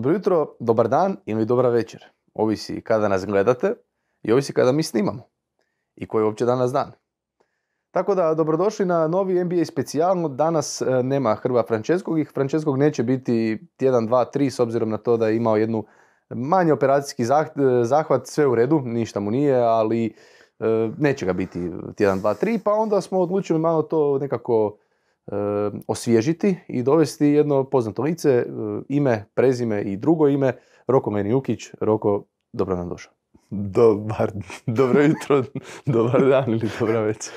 Dobro jutro, dobar dan ili dobra večer. Ovisi kada nas gledate i ovisi kada mi snimamo. I koji je uopće danas dan. Tako da, dobrodošli na novi NBA specijalno. Danas e, nema Hrva Franceskog i Franceskog neće biti tjedan, dva, tri s obzirom na to da je imao jednu manji operacijski zah- zahvat, sve u redu, ništa mu nije, ali e, neće ga biti tjedan, dva, tri, pa onda smo odlučili malo to nekako e, osvježiti i dovesti jedno poznato lice, e, ime, prezime i drugo ime, Roko Menijukić. Roko, dobro nam došao. Dobar, dobro jutro, dobar dan ili dobra večer.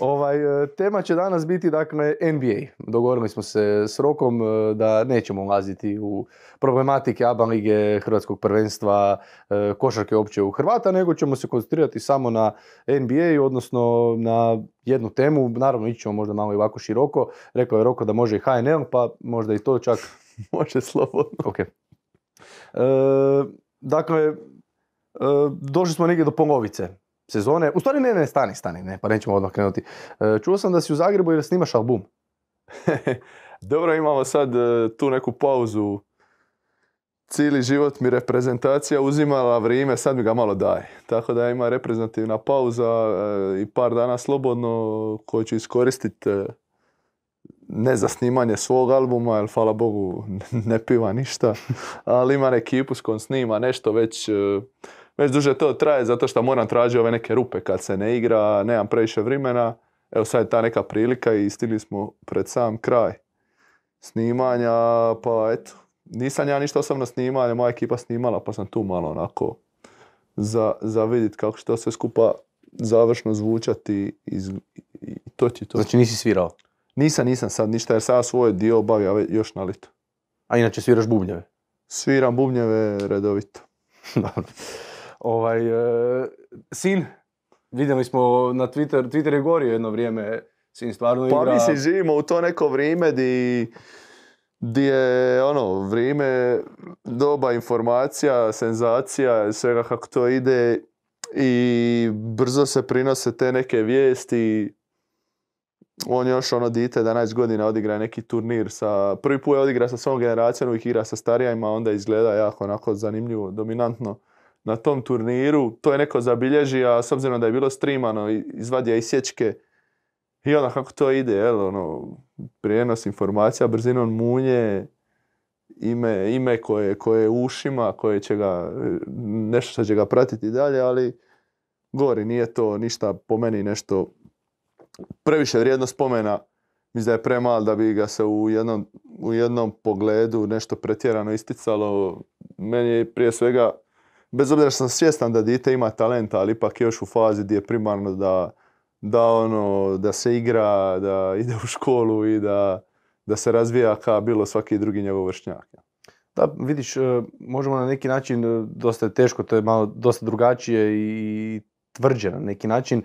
Ovaj, e, tema će danas biti dakle NBA. Dogovorili smo se s Rokom e, da nećemo ulaziti u problematike ABA lige, Hrvatskog prvenstva, e, košarke opće u Hrvata, nego ćemo se koncentrirati samo na NBA, odnosno na jednu temu. Naravno, ići ćemo možda malo i ovako široko. Rekao je Roko da može i HNL, pa možda i to čak Može slobodno. Ok. E, dakle, došli smo negdje do polovice sezone. U stvari ne, ne, stani, stani, ne, pa nećemo odmah krenuti. E, čuo sam da si u Zagrebu jer snimaš album. Dobro, imamo sad e, tu neku pauzu. Cijeli život mi reprezentacija uzimala vrijeme, sad mi ga malo daje. Tako da ima reprezentativna pauza e, i par dana slobodno koju ću iskoristiti e, ne za snimanje svog albuma, jer hvala Bogu ne piva ništa, ali ima ekipu s kojom snima nešto već, e, već duže to traje zato što moram tražiti ove neke rupe kad se ne igra, nemam previše vremena. Evo sad je ta neka prilika i stigli smo pred sam kraj snimanja, pa eto, nisam ja ništa osobno snimanja, moja ekipa snimala pa sam tu malo onako za, za vidjeti kako će to sve skupa završno zvučati i, i to ti to. Znači nisi svirao, Nisam, nisam sad ništa jer sad svoj dio obavio još na lito. a inače sviraš bubnjeve. Sviram bubnjeve redovito. Dobro. Ovaj, e, sin, vidjeli smo na Twitter, Twitter je gorio jedno vrijeme, sin stvarno Pa igra... mislim, živimo u to neko vrijeme di, di je ono, vrijeme doba informacija, senzacija, svega kako to ide i brzo se prinose te neke vijesti. On još ono dite 11 godina odigra neki turnir sa, prvi put je odigra sa svom generacijom, uvijek igra sa starijima, onda izgleda jako onako zanimljivo, dominantno na tom turniru. To je neko zabilježi, a s obzirom da je bilo streamano, i- izvadio i sječke i onda kako to ide, jel, ono, prijenos informacija, brzinom munje, ime, ime koje, koje je ušima, koje će ga, nešto što će ga pratiti dalje, ali gori, nije to ništa po meni nešto previše vrijedno spomena. Mislim da je premal da bi ga se u jednom, u jednom pogledu nešto pretjerano isticalo. Meni je prije svega, bez obzira što sam svjestan da dite ima talenta, ali ipak je još u fazi gdje je primarno da, da, ono, da se igra, da ide u školu i da, da se razvija kao bilo svaki drugi njegov vršnjak. Da, vidiš, e, možemo na neki način, e, dosta je teško, to je malo dosta drugačije i tvrđe na neki način.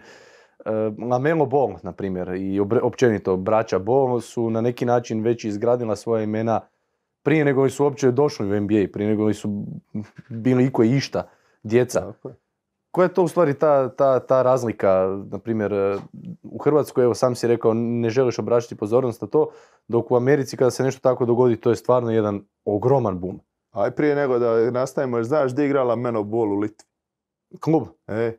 E, Lamelo Ball, na primjer, i općenito braća Ball su na neki način već izgradila svoja imena prije nego su uopće došli u NBA, prije nego su bili iko i išta, djeca. Koja je to u stvari ta, ta, ta razlika, na primjer, u Hrvatskoj, evo sam si rekao, ne želiš obraćati pozornost na to, dok u Americi kada se nešto tako dogodi, to je stvarno jedan ogroman boom. Aj prije nego da nastavimo, jer znaš gdje je igrala Meno Ball u Litvi? Klub. E,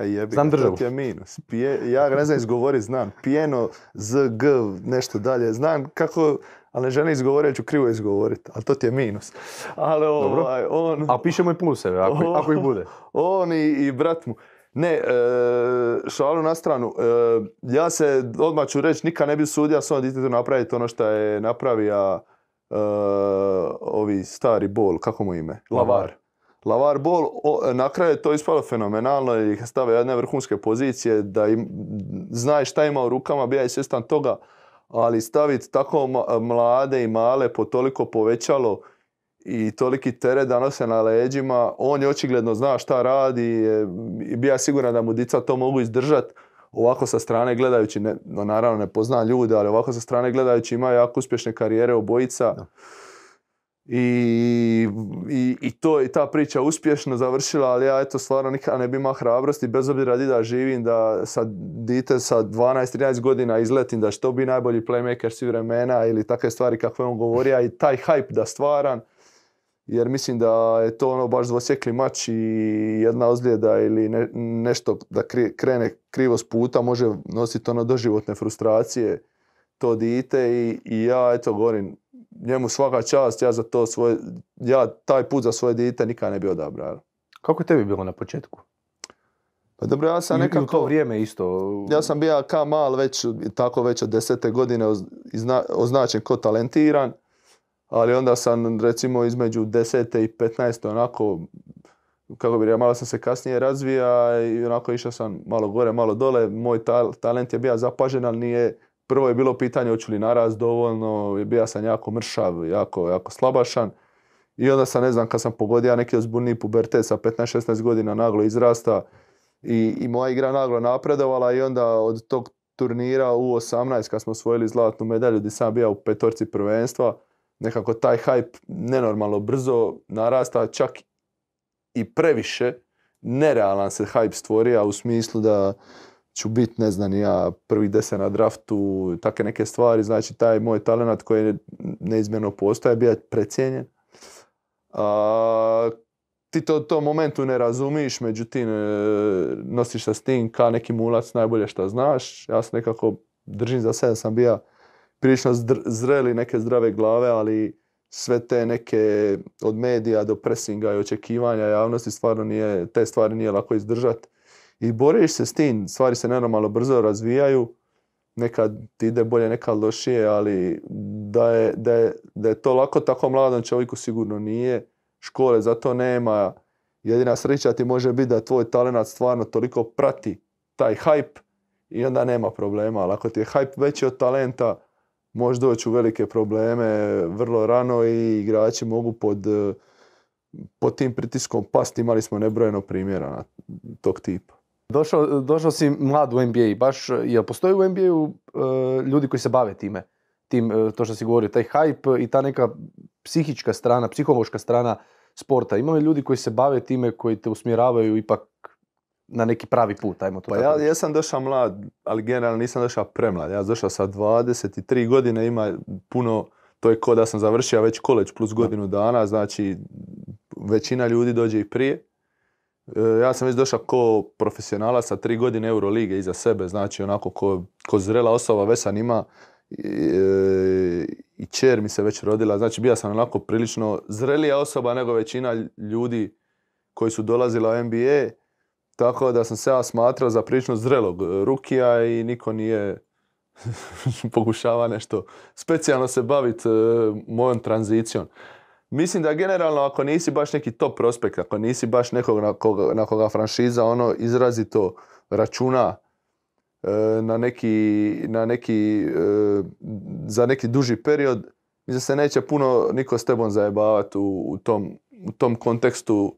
E, jebi Znam državu. je minus. Pije, ja ga ne znam izgovoriti, znam. Pijeno, z, g, nešto dalje. Znam kako, ali ne želim izgovoriti, jer ću krivo izgovoriti. Ali to ti je minus. Ali ovaj, on, A pišemo i pluseve, ako, O. ako ih bude. on i, i brat mu. Ne, e, šalu na stranu. E, ja se, odmah ću reći, nikad ne bi sudio svom djetetu napraviti ono što je napravio e, ovi stari bol, kako mu ime? Lavar. Lavar Ball, o, na kraju je to ispalo fenomenalno i stave jedne vrhunske pozicije da im, znaje šta ima u rukama, bija je svjestan toga, ali staviti tako mlade i male po toliko povećalo i toliki teret da nose na leđima, on je očigledno zna šta radi i bija siguran da mu dica to mogu izdržati. Ovako sa strane gledajući, ne, no naravno ne pozna ljude, ali ovako sa strane gledajući ima jako uspješne karijere obojica. I, i, i to i ta priča uspješno završila, ali ja eto stvarno nikada ne bi imao hrabrosti, bez obzira di da živim, da sa dite sa 12-13 godina izletim da će to bi najbolji playmaker svih vremena ili takve stvari kakve on govorio i taj hype da stvaram. jer mislim da je to ono baš dvosjekli mač i jedna ozljeda ili ne- nešto da krene krivo s puta može nositi ono doživotne frustracije to dite i, i ja eto govorim njemu svaka čast, ja za to svoje, ja taj put za svoje dite nikad ne bi odabrao. Kako je tebi bilo na početku? Pa dobro, ja sam I- i nekako... u to vrijeme isto. Ja sam bio ka mal već, tako već od desete godine označen ko talentiran, ali onda sam recimo između desete i 15. onako, kako bi rekao, malo sam se kasnije razvija i onako išao sam malo gore, malo dole. Moj tal- talent je bio zapažen, ali nije, prvo je bilo pitanje hoću li narast dovoljno, bio sam jako mršav, jako, jako slabašan. I onda sam, ne znam, kad sam pogodio neki ozbiljniji pubertet sa 15-16 godina naglo izrasta, i, i moja igra naglo napredovala i onda od tog turnira u 18 kad smo osvojili zlatnu medalju gdje sam bio u petorci prvenstva, nekako taj hype nenormalno brzo narasta, čak i previše. Nerealan se hype stvorio u smislu da ću biti, ne znam, ja prvi deset na draftu, takve neke stvari. Znači, taj moj talent koji je neizmjerno postoje, bio precijenjen. A, ti to u tom momentu ne razumiš, međutim e, nosiš se s tim ka neki mulac najbolje što znaš. Ja sam nekako držim za sebe, sam bio prilično zreli neke zdrave glave, ali sve te neke od medija do presinga i očekivanja javnosti stvarno nije, te stvari nije lako izdržati. I boriš se s tim, stvari se nenormalno brzo razvijaju, nekad ti ide bolje, nekad lošije, ali da je, da je, da je to lako tako mladom čovjeku sigurno nije. Škole za to nema. Jedina sreća ti može biti da tvoj talent stvarno toliko prati taj hype i onda nema problema. Ali ako ti je hype veći od talenta, može doći u velike probleme vrlo rano i igrači mogu pod, eh, pod tim pritiskom pasti. Imali smo nebrojeno primjera tog tipa. Došao, došao si mlad u NBA, baš, jel postoji u NBA-u e, ljudi koji se bave time? Tim, e, to što si govorio, taj hype i ta neka psihička strana, psihološka strana sporta. Ima li ljudi koji se bave time, koji te usmjeravaju ipak na neki pravi put, ajmo to Pa tako ja, reći? ja sam došao mlad, ali generalno nisam došao premlad. Ja sam došao sa 23 godine, ima puno, to je ko da sam završio već koleđ plus godinu dana, znači većina ljudi dođe i prije. E, Ja sam već došao ko profesionalac sa tri godine Eurolige iza sebe, znači onako ko, ko zrela osoba, već sam ima i, e, i čer mi se već rodila, znači bio sam onako prilično zrelija osoba nego većina ljudi koji su dolazila u NBA, tako da sam se ja smatrao za prilično zrelog e, rukija i niko nije pokušava nešto specijalno se baviti mojom tranzicijom. Mislim da generalno ako nisi baš neki top prospekt, ako nisi baš nekog na koga, na koga franšiza ono izrazito računa e, na neki, na neki e, za neki duži period, mislim da se neće puno niko s tebom zajebavati u, u, tom, u tom kontekstu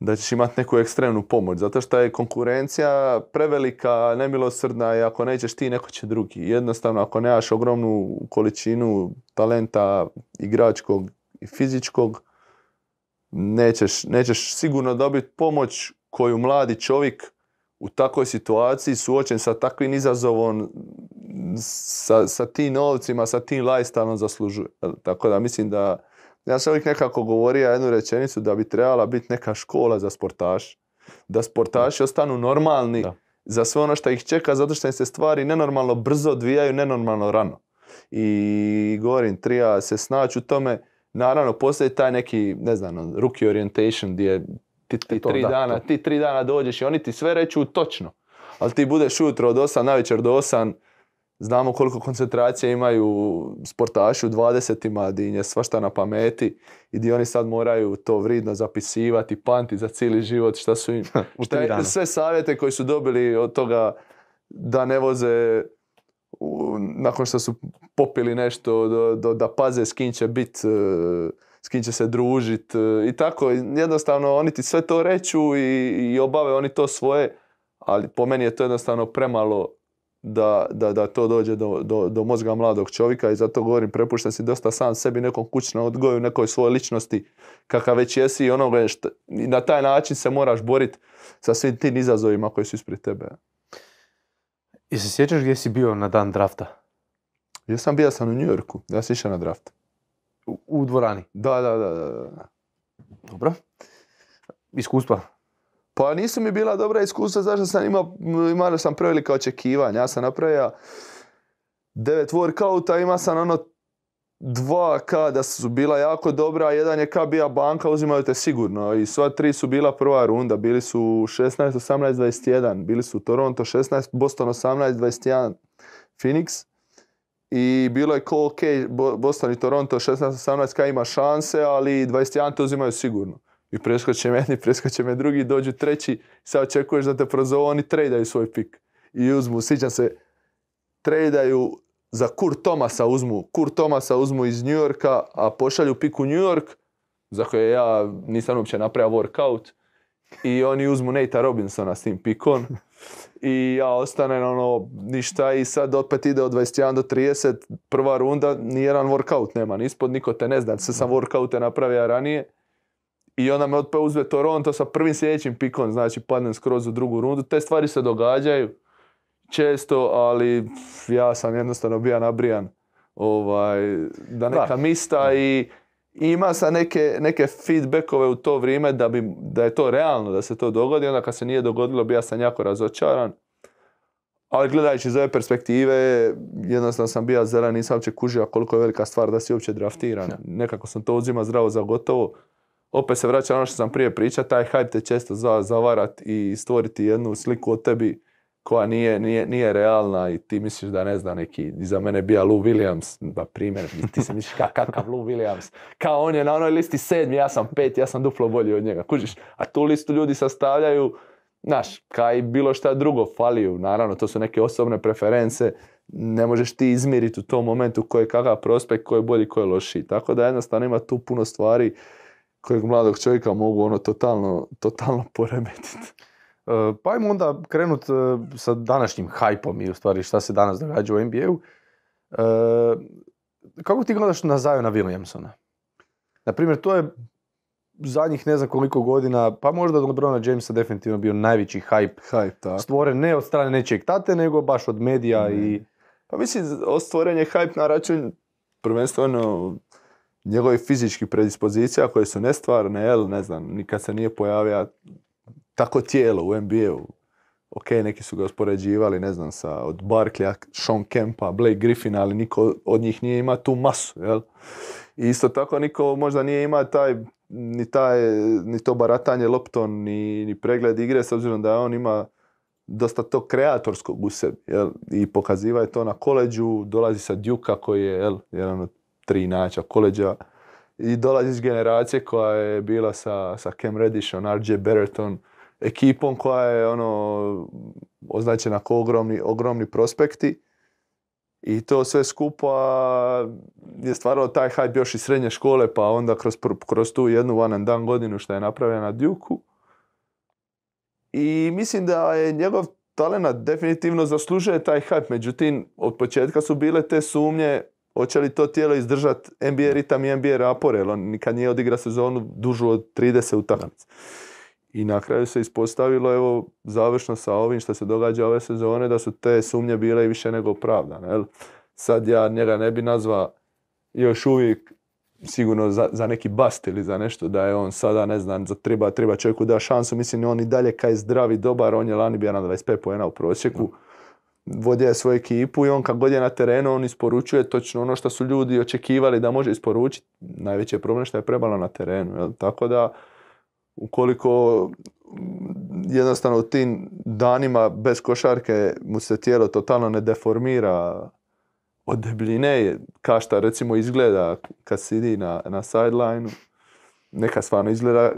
da ćeš imati neku ekstremnu pomoć, zato što je konkurencija prevelika, nemilosrdna i ako nećeš ti, neko će drugi. Jednostavno, ako nemaš ogromnu količinu talenta igračkog i fizičkog, nećeš, nećeš sigurno dobiti pomoć koju mladi čovjek u takvoj situaciji suočen sa takvim izazovom, sa, sa tim novcima, sa tim lifestyleom zaslužuje. Tako da mislim da ja sam uvijek nekako govorio jednu rečenicu da bi trebala biti neka škola za sportaš. Da sportaši ostanu normalni Da. za sve ono što ih čeka, zato što im se stvari nenormalno brzo odvijaju, nenormalno rano. I govorim, treba se snaći u tome. Naravno, postoji taj neki, ne znam, rookie orientation gdje ti, ti E to, tri da, dana, to. ti tri dana dođeš i oni ti sve reću točno. Ali ti budeš ujutro od 8 navečer do 8, znamo koliko koncentracije imaju sportaši u 20-ima, di im je svašta na pameti i di oni sad moraju to vridno zapisivati, panti za cijeli život, šta su im, šta je- sve savjete koji su dobili od toga da ne voze nakon što su popili nešto, do, do- da paze s kim će bit, e, s kim će se družit e, i tako. Jednostavno oni ti sve to reću i, i obave oni to svoje, ali po meni je to jednostavno premalo da, da, da to dođe do, do, do mozga mladog čovjeka i zato govorim, prepušten si dosta sam sebi nekom kućnom odgoju, nekoj svojoj ličnosti kakav već jesi i onoga što, na taj način se moraš boriti sa svim tim izazovima koji su ispred tebe. I se sjećaš gdje si bio na dan drafta? Ja sam bio sam u New Yorku, ja sam išao na draft. U, u dvorani. Da, da, da, da. Dobro. Iskustva. Pa nisu mi bila dobra iskustva, zašto sam imao, imao sam prevelika očekivanja. Ja sam napravio devet workouta, ima sam ono dva K da su bila jako dobra, a jedan je K bija banka, uzimaju te sigurno. I sva tri su bila prva runda, bili su 16, 18, 21, bili su Toronto 16, Boston 18, 21, Phoenix. I bilo je ko ok, Bo- Boston i Toronto 16, 18 K ima šanse, ali 21 te uzimaju sigurno. I preskoče me jedni, preskoče me drugi, dođu treći, sad očekuješ da te prozovu, oni tradaju svoj pik. I uzmu, sjećam se, tradaju za Kurt Thomasa uzmu, Kurt Thomasa uzmu iz New Yorka, a pošalju pik u New York, za koje ja nisam uopće napravio workout. I oni uzmu Nate'a Robinsona s tim pikom. I ja ostanem ono, ništa i sad opet ide od 21 do 30, prva runda, nijedan workout nema, ni ispod, niko te ne zna, sve sam workoute napravio ranije. I onda me opet uzme Toronto sa prvim sljedećim pikom, znači padnem skroz u drugu rundu. Te stvari se događaju često, ali ja sam jednostavno bio nabrijan ovaj, da neka Da. mista i ima sam neke, neke feedbackove u to vrijeme da, bi, da je to realno da se to dogodi. Onda kad se nije dogodilo, bio sam jako razočaran. Ali gledajući iz ove perspektive, jednostavno sam bio zelen, nisam uopće kužio koliko je velika stvar da si uopće draftiran. Da. Nekako sam to uzima zdravo za gotovo. Opet se vraća ono što sam prije pričao, taj hype te često za, zavarat i stvoriti jednu sliku o tebi koja nije, nije, nije realna i ti misliš da ne znam neki, iza mene bija Lou Williams, na primjer, ti se misliš ka, kakav Lou Williams, kao on je na onoj listi sedmi, ja sam pet, ja sam duplo bolji od njega, kužiš, a tu listu ljudi sastavljaju, znaš, kao i bilo šta drugo faliju, naravno, to su neke osobne preference, ne možeš ti izmjeriti u tom momentu ko je kakav prospekt, ko je bolji, ko je lošiji, tako da jednostavno ima tu puno stvari kojeg mladog čovjeka mogu ono totalno, totalno poremetiti. E, Pa ajmo onda krenut e, sa današnjim hajpom i u stvari šta se danas događa u NBA-u. E, Kako ti gledaš na Zajona Williamsona? Na primjer, to je zadnjih ne znam koliko godina, pa možda od LeBrona Jamesa definitivno bio najveći hype Hype, tako. stvoren ne od strane nečijeg tate, nego baš od medija i... Pa mislim, stvoren je hype na račun prvenstveno njegovih fizičkih predispozicija koje su nestvarne, jel, ne znam, nikad se nije pojavio tako tijelo u NBA-u. Ok, neki su ga uspoređivali, ne znam, sa od Barkleya, Sean Kempa, Blake Griffina, ali niko od njih nije imao tu masu, jel? I isto tako niko možda nije imao taj, ni, taj, ni to baratanje loptom, ni, ni pregled igre, s obzirom da on ima dosta tog kreatorskog u sebi, jel? I pokaziva je to na koleđu, dolazi sa Duke koji je, jel, jedan od tri nača koleđa, i dolazi iz generacije koja je bila sa, sa Cam Reddishom, RJ Barrettom, ekipom koja je ono označena kao ogromni, ogromni prospekti. I to sve skupa je stvaralo taj hype još iz srednje škole, pa onda kroz, kroz tu jednu one and done godinu što je napravljena na Duke-u. I mislim da je njegov talent definitivno zaslužuje taj hype, međutim od početka su bile te sumnje hoće li to tijelo izdržati NBA ritam i NBA rapor, jer on nikad nije odigra sezonu dužu od 30 utakmica. I na kraju se ispostavilo, evo, završno sa ovim što se događa ove sezone, da su te sumnje bile i više nego opravdane. Jel? Sad ja njega ne bi nazva još uvijek sigurno za, za neki bast ili za nešto da je on sada, ne znam, za treba, treba čovjeku da šansu. Mislim, on i dalje kaj je zdrav i dobar, on je lani bio na 25 poena u prosjeku. Vodio je svoju ekipu i on kad god je na terenu, on isporučuje točno ono što su ljudi očekivali da može isporučiti. Najveći je problem što je prebalo na terenu. Jel? Tako da, ukoliko mm, jednostavno tim danima bez košarke mu se tijelo totalno ne deformira od debljine, kao šta recimo izgleda kad sidi na, na sideline neka stvarno izgleda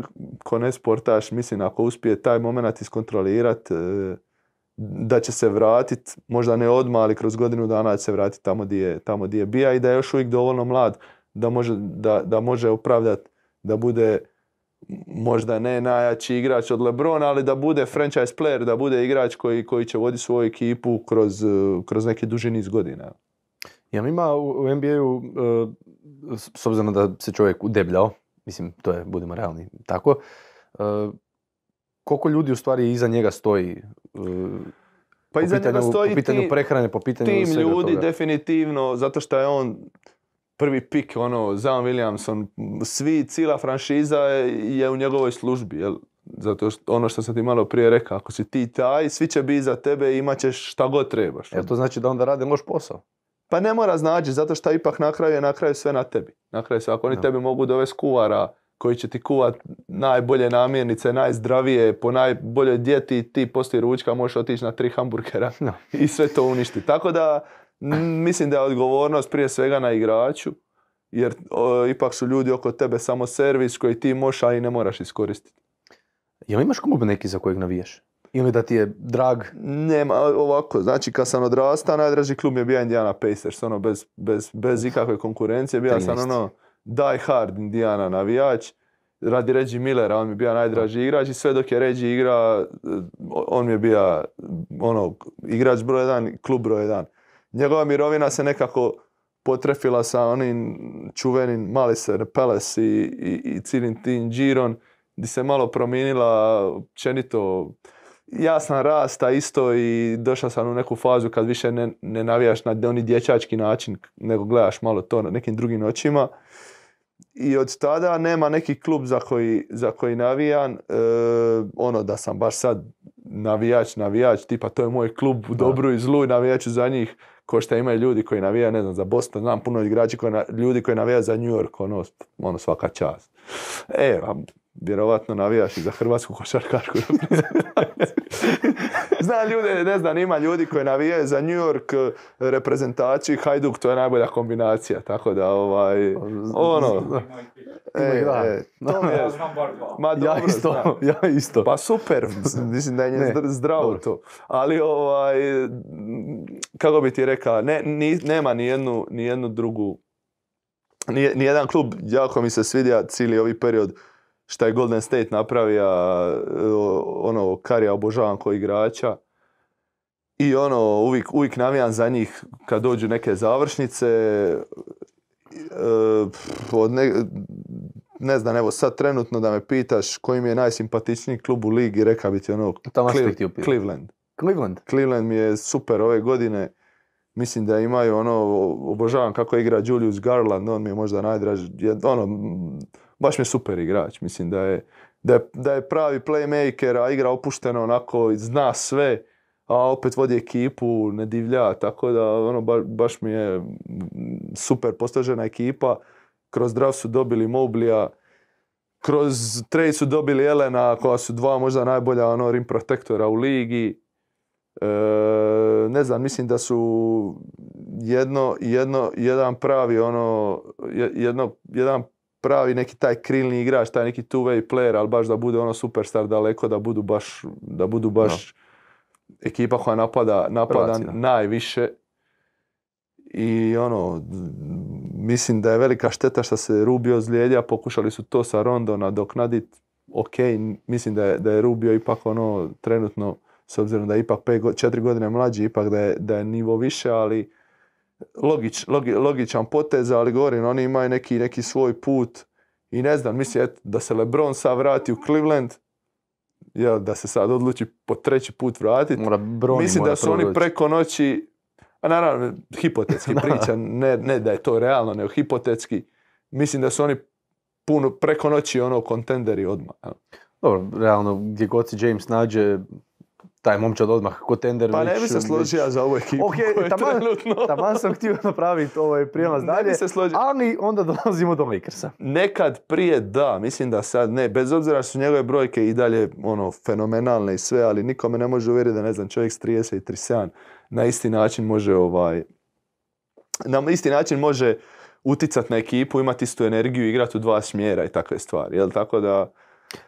ko ne sportaš, mislim ako uspije taj moment iskontrolirat, e, da će se vratit, možda ne odmah, ali kroz godinu dana će se vratiti tamo di je, tamo di je bija i da je još uvijek dovoljno mlad da može, da, da može opravdati da bude možda ne najjači igrač od Lebrona, ali da bude franchise player, da bude igrač koji, koji će voditi svoju ekipu kroz, eh, kroz neki duži niz godina. Jel ima u u NBA-u, e, s obzirom da se čovjek udebljao, mislim, to je, budemo realni, tako, e, koliko ljudi u stvari iza njega stoji? e, Pa po iza njega pitanju, stoji po pitanju tim- prehrane, po pitanju tim svega ljudi toga. definitivno, zato što je on prvi pik, ono, Zion Williamson, svi, cijela franšiza je, je u njegovoj službi, jel? Zato što ono što sam ti malo prije rekao, ako si ti taj, svi će biti za tebe i imat ćeš šta god trebaš. Jel to znači da onda rade loš posao? Pa ne mora znači, zato što ipak na kraju je na kraju sve na tebi. Na kraju sve, ako oni tebi mogu dovesti kuvara koji će ti kuvat najbolje namirnice, najzdravije, po najboljoj dijeti, ti poslije ručka možeš otići na tri hamburgera i sve to uništi. Tako da mislim da je odgovornost prije svega na igraču, jer o, ipak su ljudi oko tebe samo servis koji ti možeš, a i ne moraš iskoristiti. Jel imaš klub neki za kojeg navijaš? Ili da ti je drag? Nema, ovako, znači kad sam odrastao, najdraži klub je bio Indiana Pacers, ono, bez, bez, bez ikakve konkurencije, bio sam 13. ono, die hard Indiana navijač, radi Reggie Millera, on mi je bio najdraži igrač i sve dok je Reggie igra, on mi je bio, ono, igrač broj jedan, klub broj jedan. Njegova mirovina se nekako potrefila sa onim čuvenim Maliser, Palace i, i, i cijelim tim džirom, gdje se malo promijenila općenito ja sam rasta isto i došao sam u neku fazu kad više ne, ne navijaš na oni dječački način, nego gledaš malo to na nekim drugim očima. I od tada nema neki klub za koji, za koji navijam. E, ono da sam baš sad navijač, navijač, tipa to je moj klub u dobru i zlu i navijaću za njih. Ko što imaju ljudi koji navijaju, ne znam, za Boston, znam puno igrači koji na- ljudi koji navijaju za New York, ono, ono svaka čast. E, vjerovatno navijaš i za hrvatsku košarkašku reprezentaciju. Znam ljude, ne znam, ima ljudi koji navijaju za New York eh, reprezentaciju i Hajduk, to je najbolja kombinacija, tako da ovaj, ono, da. e, to mi je, Ja ma Ja dobro, isto, znam. ja isto. Pa super, mislim da je Ne, zdravo dobro. to. Ali ovaj, kako bi ti rekao, ne, ni, nema ni jednu, ni jednu drugu, ni, ni jedan klub, jako mi se svidja cijeli ovi period šta je Golden State napravio, ono, Karija obožavam kao igrača. I ono, uvijek, uvijek navijam za njih kad dođu neke završnice. E, od ne, ne znam, evo sad trenutno da me pitaš koji mi je najsimpatičniji klub u ligi, reka bi ti ono pitati. Cleveland. Cleveland. Cleveland mi je super ove godine. Mislim da imaju ono, obožavam kako igra Julius Garland, on mi je možda najdraži, ono, baš mi je super igrač. Mislim da je, da je, da je pravi playmaker, a igra opušteno onako, zna sve, a opet vodi ekipu, ne divlja, tako da ono, ba- baš mi je super postažena ekipa. Kroz draft su dobili Moblija, kroz trade su dobili Elena, koja su dva možda najbolja ono, rim protektora u ligi. E, ne znam, mislim da su jedno, jedno, jedan pravi ono, je- jedno, jedan pravi neki taj krilni igrač, taj neki two-way player, ali baš da bude ono superstar daleko, da budu baš, da budu baš ekipa koja napada, napada Prvaci, da. najviše. I ono, mislim da je velika šteta što se Rubio ozlijedio, pokušali su to sa Rondo nadoknadit. Ok, mislim da je, da je Rubio ipak ono trenutno, s obzirom da je ipak pet, četiri godine mlađi, ipak da je, da je nivo više, ali logič, logi- logičan potez, ali govorim, oni imaju neki, neki svoj put i ne znam, mislim eto, da se LeBron sad vrati u Cleveland, jel, da se sad odluči po treći put vratiti, Mislim da su oni doći. preko noći, a naravno hipotetski priča, ne, ne da je to realno, nego hipotetski, mislim da su oni puno preko noći ono kontenderi odmah. jel. Dobro, realno, gdje god se James nađe, taj momčad odmah kotender. Pa ne bi se složio za ovu ekipu Ok, koja je taman- trenutno. Taman sam htio napraviti ovaj prijelaz Ne dalje, bi se složio. ali onda dolazimo do Lakersa. Nekad prije da, mislim da sad ne, bez obzira što su njegove brojke i dalje ono fenomenalne i sve, ali nikome ne može uvjeriti da ne znam čovjek s 30 i 37 na isti način može ovaj na isti način može uticati na ekipu, imati istu energiju, igrati u dva smjera i takve stvari. Jel tako da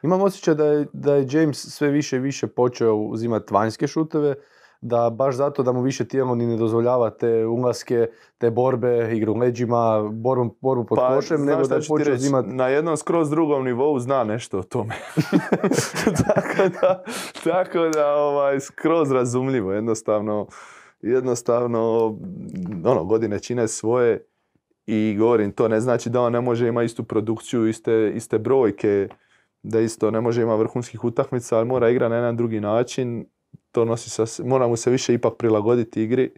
Imam osjećaj da je, da je James sve više i više počeo uzimati vanjske šuteve, da baš zato da mu više tijelo ni ne dozvoljava te ulaske, te borbe, igru leđima, borbu, borbu pod košem, Pa, znaš nego da je počeo uzimati... Na jednom skroz drugom nivou zna nešto o tome. tako da, tako da ovaj, skroz razumljivo. Jednostavno, jednostavno ono, godine čine svoje i govorim, to ne znači da on ne može imati istu produkciju, iste, iste brojke, da isto ne može imati vrhunskih utakmica, ali mora igrati na jedan drugi način. To nosi sa, mora mu se više ipak prilagoditi igri.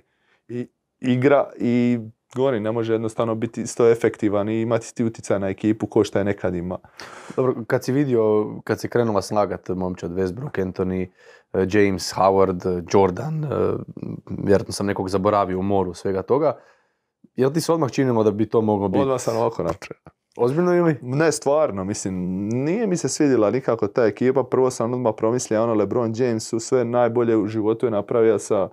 I, igra i govorim, ne može jednostavno biti isto efektivan i imati ti utjecaj na ekipu ko što je nekad ima. Dobro, kad si vidio, kad se krenula slagat momčad Westbrook, Anthony, eh, James, Howard, Jordan, eh, vjerojatno sam nekog zaboravio u moru svega toga, jel ti se odmah činilo da bi to moglo biti? Odmah sam ovako napravio. Ozbiljno ili? Ne, stvarno, mislim, nije mi se svidjela nikako ta ekipa. Prvo sam odmah promislio, ono, LeBron James su sve najbolje u životu je napravio sa,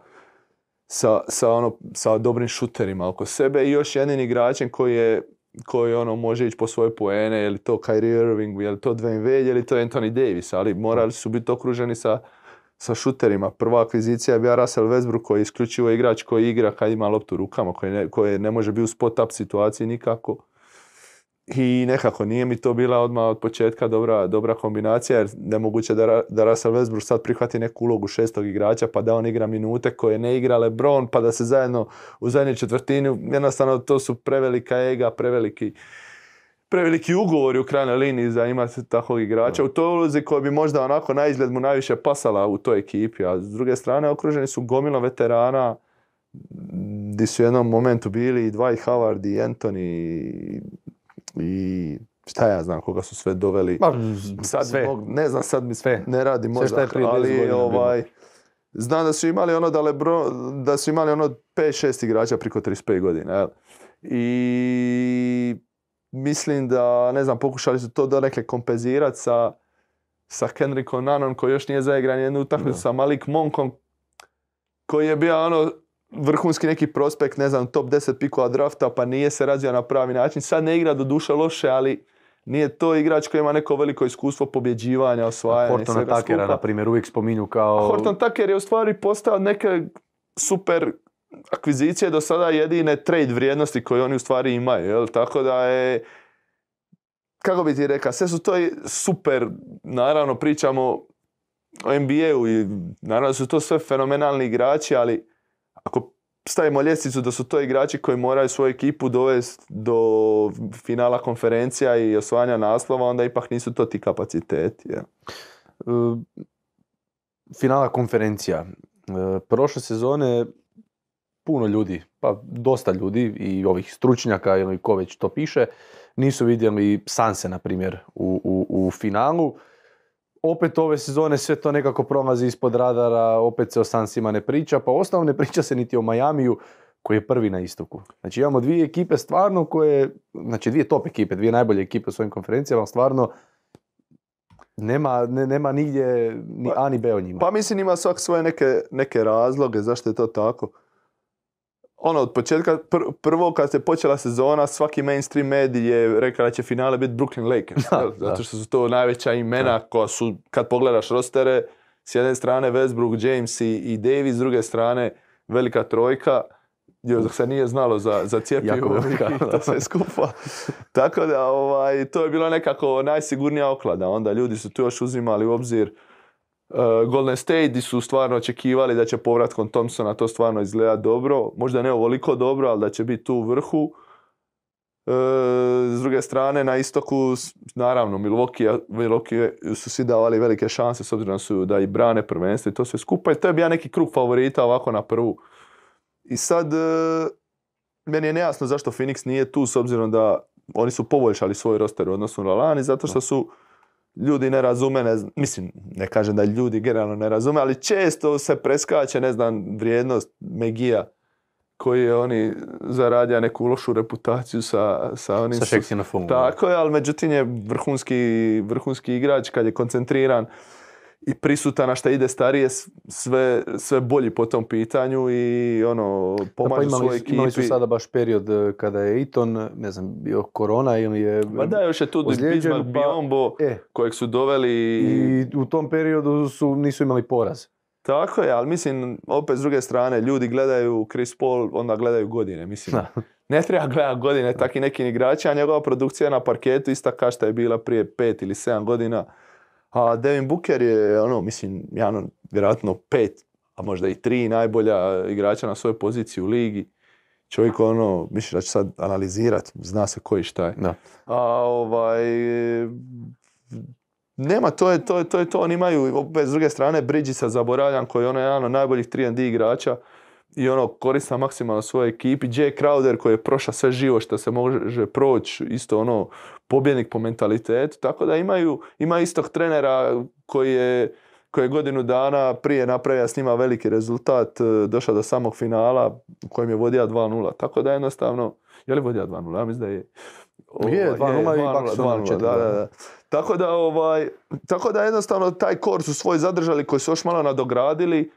sa, sa, ono, sa dobrim šuterima oko sebe i još jednim igračem koji je koji ono može ići po svoje poene, je li to Kyrie Irving, je li to Dwayne Wade, je li to Anthony Davis, ali morali su biti okruženi sa, sa šuterima. Prva akvizicija je bio Russell Westbrook koji je isključivo igrač koji igra kad ima loptu rukama, koji ne, koji ne može biti u spot-up situaciji nikako. I nekako nije mi to bila odmah od početka dobra, dobra kombinacija jer nemoguće da, da Russell Westbrook sad prihvati neku ulogu šestog igrača pa da on igra minute koje ne igra LeBron pa da se zajedno u zadnjoj četvrtini jednostavno to su prevelika ega, preveliki preveliki ugovori u krajnjoj liniji za imati takvog igrača. U toj ulozi koja bi možda onako na izgled mu najviše pasala u toj ekipi, a s druge strane okruženi su gomilom veterana di su u jednom momentu bili i Dwight Howard i Anthony i, i šta ja znam koga su sve doveli. Ma, Sad sve. mog- ne znam, sad mi Sve. ne radi Sve šta je možda, prije 10 ali ovaj, znam da su imali ono da Lebron, da su imali ono 5-6 igrača priko 35 godina, jel? I mislim da, ne znam, pokušali su to donekle kompenzirati sa, sa Kendrickom Nanom koji još nije zaigran jednu utakmicu, sa Malik Monkom koji je bio ono vrhunski neki prospekt, ne znam, top 10 pikova drafta, pa nije se razvio na pravi način. Sad ne igra do duše loše, ali nije to igrač koji ima neko veliko iskustvo pobjeđivanja, osvajanja Hortona svega Takera, skupa. na primjer, uvijek spominju kao... A Horton Tucker je u stvari postao neke super akvizicije do sada jedine trade vrijednosti koje oni u stvari imaju, jel? Tako da je kako bi ti rekao, sve su to super, naravno pričamo o NBA-u i naravno su to sve fenomenalni igrači, ali ako stavimo ljestvicu da su to igrači koji moraju svoju ekipu dovesti do finala konferencija i osvajanja naslova, onda ipak nisu to ti kapaciteti. jel? Uh, finala konferencija. Uh, Prošle sezone puno ljudi, pa dosta ljudi i ovih stručnjaka ili ko već to piše, nisu vidjeli Sanse, na primjer, u, u, u finalu. Opet ove sezone sve to nekako prolazi ispod radara, opet se o Sansima ne priča, pa osnovno ne priča se niti o Majamiju koji je prvi na istoku. Znači imamo dvije ekipe stvarno koje, znači dvije top ekipe, dvije najbolje ekipe u svojim konferencijama, stvarno nema, ne- nema nigdje ni A ni B o njima. Pa mislim ima svak svoje neke, neke razloge zašto je to tako. Ono, od početka, pr- prvo kad se počela sezona, svaki mainstream medij je rekao da će finale biti Brooklyn Lakers. Da, jel? da. Zato što su to najveća imena koja su, kad pogledaš rostere, s jedne strane Westbrook, James i, i Davis, s druge strane velika trojka, još dok se nije znalo za, za cjepivo velika, i da. to sve skupa. Tako da, ovaj, to je bilo nekako najsigurnija oklada. Onda ljudi su tu još uzimali u obzir uh, Golden State di su stvarno očekivali da će povratkom Thompsona to stvarno izgleda dobro. Možda ne ovoliko dobro, ali da će biti tu u vrhu. E, s druge strane, na istoku, naravno, Milwaukee, Milwaukee su svi davali velike šanse s obzirom su da i brane prvenstvo i to sve skupa. I to je bio neki krug favorita ovako na prvu. I sad, e, meni je nejasno zašto Phoenix nije tu s obzirom da oni su poboljšali svoj roster u odnosu na lani, zato što su ljudi ne razume, ne znam, mislim, ne kažem da ljudi generalno ne razume, ali često se preskače, ne znam, vrijednost Megija koji je oni zaradio neku lošu reputaciju sa, sa onim... Sa su- tako je, ali međutim je vrhunski, vrhunski igrač kad je koncentriran i prisutan, a šta ide starije, sve, sve bolji po tom pitanju i ono, pa pomaže imali, svojoj su- imali su ekipi. sada baš period eh, kada je Eton, ne znam, bio korona ili je... Ma da, još je tu Bismarck pa- Biombo, E, kojeg su doveli i u tom periodu su, nisu imali poraz. Tako je, ali mislim, opet s druge strane, ljudi gledaju Chris Paul, onda gledaju godine, mislim. Da. Ne treba gledati godine takih nekim igrača, a njegova produkcija na parketu ista kao što je bila prije pet ili sedam godina. A Devin Booker je, ono, mislim, jedan od vjerojatno pet, a možda i tri najbolja igrača na svojoj poziciji u ligi. Čovjek, ono, mislim da će sad analizirati, zna se koji šta je. Da. A ovaj, nema, to je to, je, to je to, oni imaju opet s druge strane Bridgesa zaboravljam koji je ono jedan od najboljih 3 D igrača i ono korista maksimalno svojoj ekipi. Jay Crowder koji je prošao sve živo što se može proći, isto ono pobjednik po mentalitetu, tako da imaju, ima istog trenera koji je koji je godinu dana prije napravio s njima veliki rezultat, e, došao do samog finala u kojem je vodio 2-0. Tako da jednostavno, je li vodio 2-0? Ja mislim da je. je, 2-0 i 2-0, da, da, da. Tako da, ovaj, tako da jednostavno taj kor su svoj zadržali koji su još malo nadogradili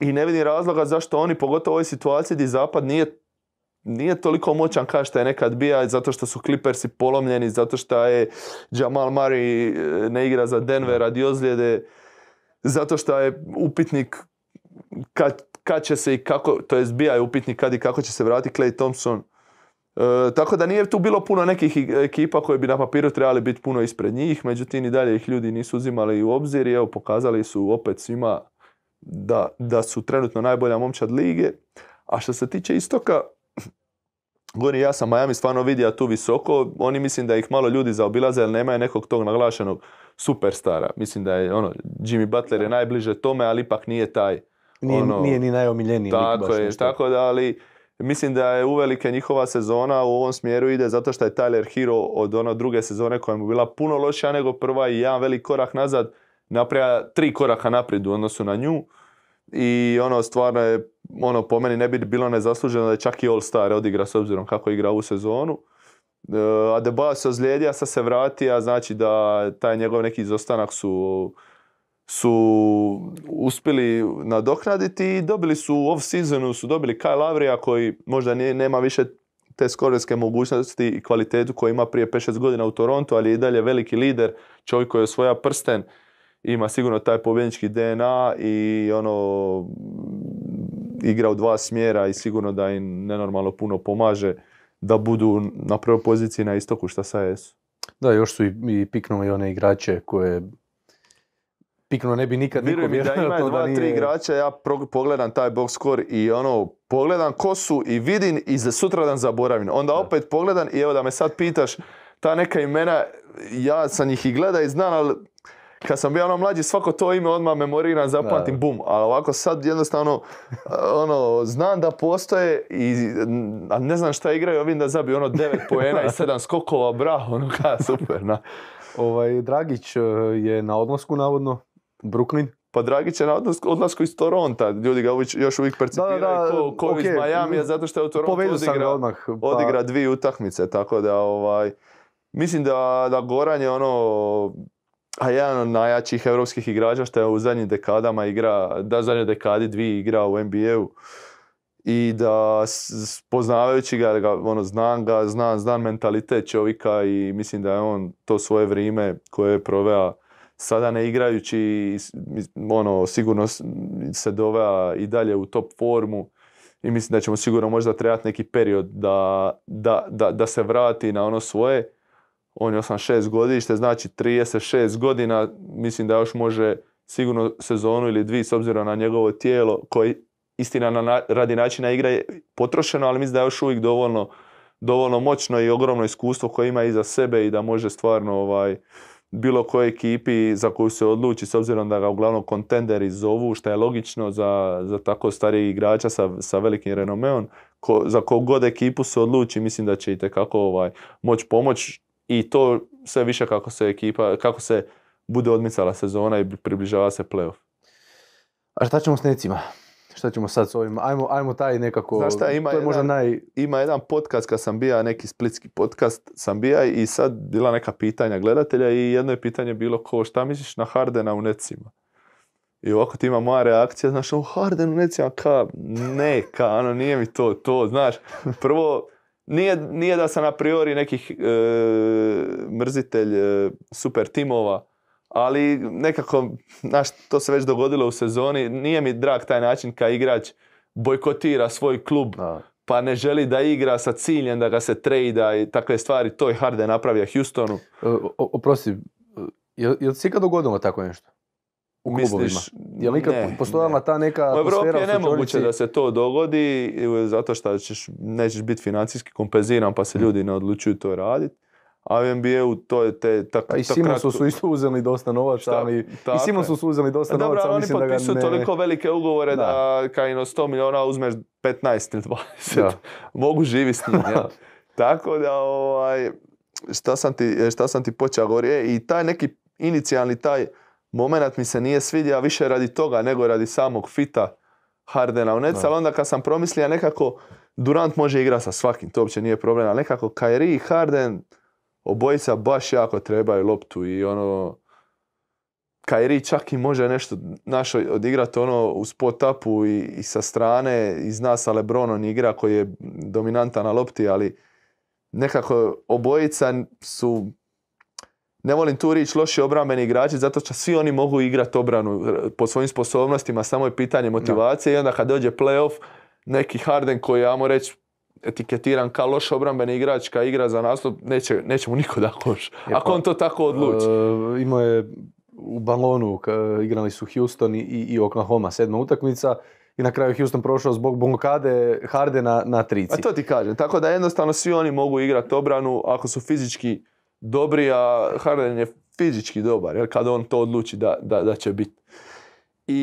i ne vidim razloga zašto oni, pogotovo u ovoj situaciji gdje Zapad nije nije toliko moćan kao što je nekad bija, zato što su Clippersi polomljeni, zato što je Jamal Murray e, ne igra za Denver radi ozljede, zato što je upitnik kad, kad će se i kako, to je bija je upitnik kad i kako će se vratiti Clay Thompson. E, tako da nije tu bilo puno nekih ekipa koje bi na papiru trebali biti puno ispred njih, međutim i dalje ih ljudi nisu uzimali u obzir i evo pokazali su opet svima da, da su trenutno najbolja momčad lige. A što se tiče istoka, Gori, ja sam Miami stvarno vidio tu visoko, oni mislim da ih malo ljudi zaobilaze, jer nemaju nekog tog naglašenog superstara. Mislim da je ono, Jimmy Butler je najbliže tome, ali ipak nije taj... Nije, ono, nije ni najomiljeniji. Tako je, tako da, ali mislim da je uvelike njihova sezona u ovom smjeru ide zato što je Tyler Hero od ono druge sezone koja mu bila puno lošija nego prva i jedan velik korak nazad napravlja tri koraka naprijed u odnosu na nju i ono stvarno je ono po meni ne bi bilo nezasluženo da je čak i All Star odigra s obzirom kako igra u sezonu. Uh, Adebayo se ozlijedio, sad se vratio, znači da taj njegov neki izostanak su su uspjeli nadoknaditi i dobili su u off-seasonu su dobili Kyle Lavrija koji možda nije, nema više te skoreske mogućnosti i kvalitetu koju ima prije 5-6 godina u Torontu, ali je i dalje veliki lider, čovjek koji je osvoja prsten, ima sigurno taj pobjednički DNA i ono igra u dva smjera i sigurno da im nenormalno puno pomaže da budu na prvoj poziciji na istoku šta sa jesu. Da, još su i, i piknuli one igrače koje piknuo ne bi nikad niko mi da ima dva, nije... tri igrača, ja pogledam taj box score i ono, pogledam ko su i vidim i za sutradan zaboravim. Onda opet pogledam i evo da me sad pitaš, ta neka imena, ja sam ih i gleda i znam, ali kad sam bio ono mlađi, svako to ime odmah memoriram, zapamtim, bum. Ali ovako sad jednostavno, ono, znam da postoje i a ne znam šta igraju, ovim da zabiju ono 9 poena i 7 skokova, bravo, ono ka, super, na. Ovaj, Dragić e, je na odlasku, navodno, Brooklyn. Pa Dragić je na odlasku iz Toronta, ljudi ga još uvijek percipiraju da, ko, ko okay. iz Miami, zato što je u Torontu odigra, odmah, pa... odigra dvije utakmice, tako da ovaj, mislim da, da Goran je ono a jedan od najjačih europskih igrača što je u zadnjim dekadama igra, da zadnje dekadi dvije igra u NBA-u i da poznavajući ga, ono, znam ga, znam, znam mentalitet čovjeka i mislim da je on to svoje vrijeme koje je proveo sada ne igrajući, ono, sigurno se dovea i dalje u top formu i mislim da ćemo sigurno možda trebati neki period da, da, da, da se vrati na ono svoje on je 86 godište, znači 36 godina, mislim da još može sigurno sezonu ili dvije s obzirom na njegovo tijelo koji istina na, radi načina igre je potrošeno, ali mislim da je još uvijek dovoljno, dovoljno moćno i ogromno iskustvo koje ima iza sebe i da može stvarno ovaj, bilo kojoj ekipi za koju se odluči s obzirom da ga uglavnom kontenderi zovu, što je logično za, za tako stariji igrača sa, sa velikim renomeom, ko, za kogu god ekipu se odluči, mislim da će i tekako ovaj, moć pomoć i to sve više kako se ekipa, kako se bude odmicala sezona i približava se playoff. A šta ćemo s necima? Šta ćemo sad s ovim? Ajmo, ajmo taj nekako, Znaš šta, ima to je možda naj... Ima jedan podcast kad sam bija, neki splitski podcast sam bija i sad bila neka pitanja gledatelja i jedno je pitanje bilo ko šta misliš na Hardena u necima? I ovako ti ima moja reakcija, znaš, o Harden u necima, ka, ne, ka, ono, nije mi to, to, znaš, prvo, nije, nije da sam a priori nekih e, mrzitelj e, super timova, ali nekako, znaš, to se već dogodilo u sezoni, nije mi drag taj način kad igrač bojkotira svoj klub, pa ne želi da igra sa ciljem da ga se trejda i takve stvari, to je Harden napravio Houstonu. E, oprosti, je, je li se ikad dogodilo tako nešto? U klubovima. Je li ikad postojala ta neka atmosfera u Evropi je nemoguće da se to dogodi zato što ćeš, nećeš biti financijski kompenziran pa se ljudi ne odlučuju to raditi. a u NBA-u to je te... Tak, A i Simonsu su isto uzeli dosta novaca, ali Tako i Simonsu su uzeli dosta A dobro, novaca, ali oni mislim da ga potpisuju ne... toliko velike ugovore da, Da. kad im od 100 miliona uzmeš 15 ili 20, Da. mogu živi s njim. jel? Tako da, ovaj, šta sam ti, šta sam ti počeo govoriti, E, i taj neki inicijalni taj moment mi se nije svidio više radi toga nego radi samog fita Hardena u Nets, ali onda kad sam promislio nekako Durant može igrati sa svakim, to uopće nije problem, ali nekako Kyrie i Harden obojica baš jako trebaju loptu i ono Kairi čak i može nešto naš odigrati ono u spot upu i, i sa strane i zna sa Lebronom igra koji je dominantan na lopti, ali nekako obojica su ne volim tu riječ loši obrambeni igrači zato što svi oni mogu igrati obranu po svojim sposobnostima, samo je pitanje motivacije i onda kad dođe playoff neki Harden koji, ajmo reći, etiketiran kao loš obrambeni igrač kad igra za nastup, neće, neće mu niko da koš. E, Ako pa, on to tako odluči. E, imao je u balonu, igrali su Houston i, i Oklahoma, sedma utakmica i na kraju Houston prošao zbog blokade Hardena na trici. A to ti kažem. Tako da jednostavno svi oni mogu igrati obranu ako su fizički dobri, a Harden je fizički dobar, jer kad on to odluči da, da, da će biti. I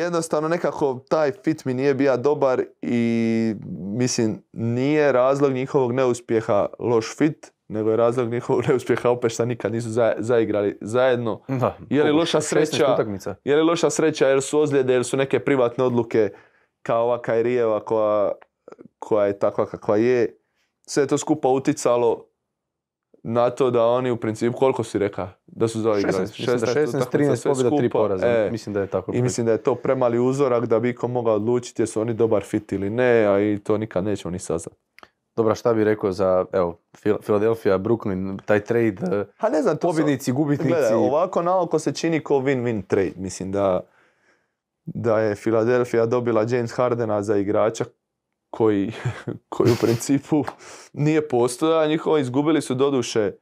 jednostavno nekako taj fit mi nije bio dobar i mislim nije razlog njihovog neuspjeha loš fit, nego je razlog njihovog neuspjeha opet što nikad nisu za- zaigrali zajedno. Da, Je li loša 16 sreća? Je li loša sreća jer su ozljede, jer su neke privatne odluke kao ova Kairijeva koja, koja je takva kakva je. Sve je to skupa uticalo na to da oni u principu, koliko si reka da su 16, zaigrali? mislim da 16, utakmica, 13 sve pobjeda, 3 skupa. poraza. E, Mislim da je tako. I mislim da je to premali uzorak da bi iko mogao odlučiti jesu oni dobar fit ili ne, a i to nikad nećemo ni saznati. Dobra, šta bi rekao za, evo, Philadelphia, Brooklyn, taj trade, e, Ha ne znam, to su- pobjednici, gubitnici. Gledaj, ovako naoko se čini kao win-win trade. Mislim da, da je Philadelphia dobila James Hardena za igrača koji, koji u principu nije postojao. Njihovi izgubili su doduše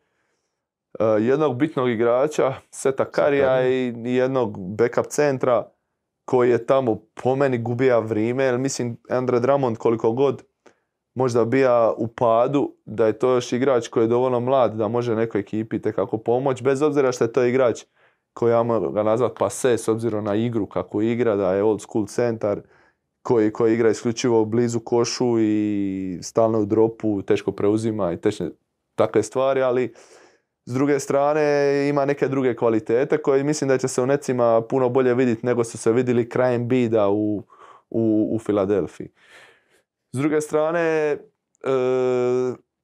uh, jednog bitnog igrača, Seta Karija i jednog backup centra koji je tamo po meni gubija vrijeme. Jer mislim, Andre Drummond koliko god možda bija u padu, da je to još igrač koji je dovoljno mlad da može nekoj ekipi tekako pomoć, bez obzira što je to igrač koji ja mogu ga nazvat pase s obzirom na igru kako igra, da je old school centar koji, koji igra isključivo blizu košu i stalno u dropu, teško preuzima i tešne takve stvari, ali s druge strane ima neke druge kvalitete koje mislim da će se u necima puno bolje vidjeti nego su se vidjeli krajem bida u, u, u Filadelfiji. S druge strane, e,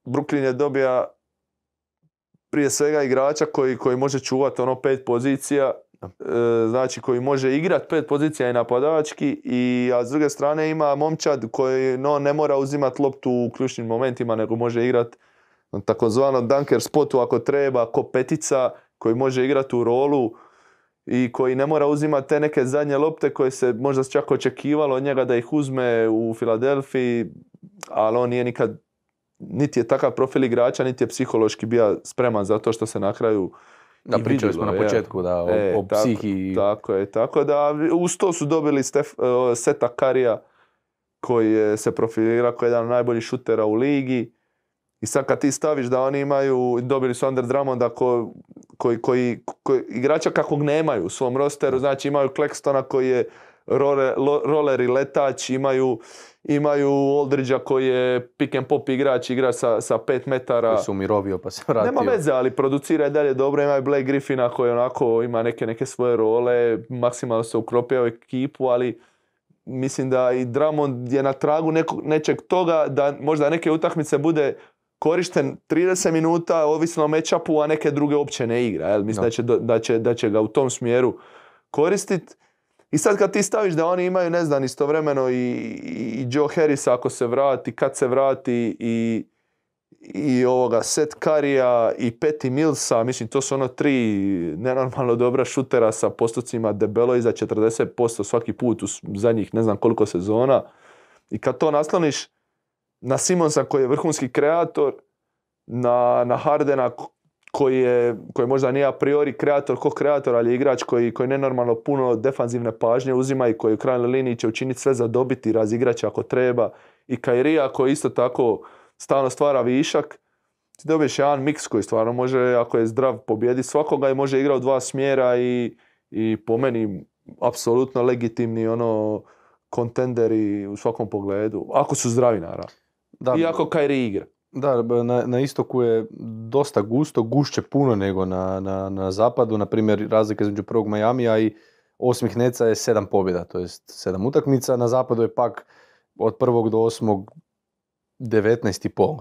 Brooklyn je dobija prije svega igrača koji, koji može čuvati ono pet pozicija, znači koji može igrat pet pozicija i napadački, i, a s druge strane ima momčad koji no, ne mora uzimati loptu u ključnim momentima, nego može igrat na takozvanom dunker spotu ako treba, ko petica, koji može igrati u rolu i koji ne mora uzimati te neke zadnje lopte koje se možda čak očekivalo od njega da ih uzme u Filadelfiji, ali on nije nikad niti je takav profil igrača, niti je psihološki bio spreman za to što se na kraju Da, i pričali smo na početku da, o, E, o tako- psihi. Tako je, tako da uz to su dobili Stef, eh, Seta Karija koji je se profilira kao jedan od najboljih šutera u ligi. I sad kad ti staviš da oni imaju, dobili su Under Drummonda ko, koji, koji, koji, igrača kakvog nemaju u svom rosteru, znači imaju Claxtona koji je role, lo- roller i letač, imaju, imaju Aldridgea koji je pick and pop igrač, igra sa, sa 5 metara. koji se umirovio pa se vratio. Nema veze, ali producira i dalje dobro. Ima i Blake Griffina koji onako ima neke, neke svoje role, maksimalno se ukropio u ekipu, ali mislim da i Drummond je na tragu neko- nečeg toga da možda neke utakmice bude korišten 30 minuta, ovisno o matchupu, a neke druge uopće ne igra. Jel? Mislim Da. da. će, da, će, da će ga u tom smjeru koristiti. I sad kad ti staviš da oni imaju, ne znam, istovremeno i, i Joe Harris ako se vrati, kad se vrati i, i ovoga Set Karija i Petty Millsa, mislim to su ono tri nenormalno dobra šutera sa postocima debelo iza 40% svaki put u zadnjih ne znam koliko sezona. I kad to nasloniš na Simonsa koji je vrhunski kreator, na, na Hardena koji je, koji možda nije a priori kreator ko kreator, ali je igrač koji, koji nenormalno puno defanzivne pažnje uzima i koji u krajnjoj liniji će učiniti sve za dobiti, razigrać ako treba. I Kairija koji isto tako stalno stvara višak. ti dobiješ jedan miks koji stvarno može, ako je zdrav, pobjedi svakoga i može igrati u dva smjera i, i po meni apsolutno legitimni ono kontenderi u svakom pogledu. Ako su zdravi, naravno. Da, I ako Kairi igra. Da, na, na istoku je dosta gusto, gušće puno nego na, na, na zapadu. Na primjer, razlika između prvog Majamija i osmih Neca je sedam pobjeda, to jest sedam utakmica. Na zapadu je pak od prvog do osmog 19 i pol.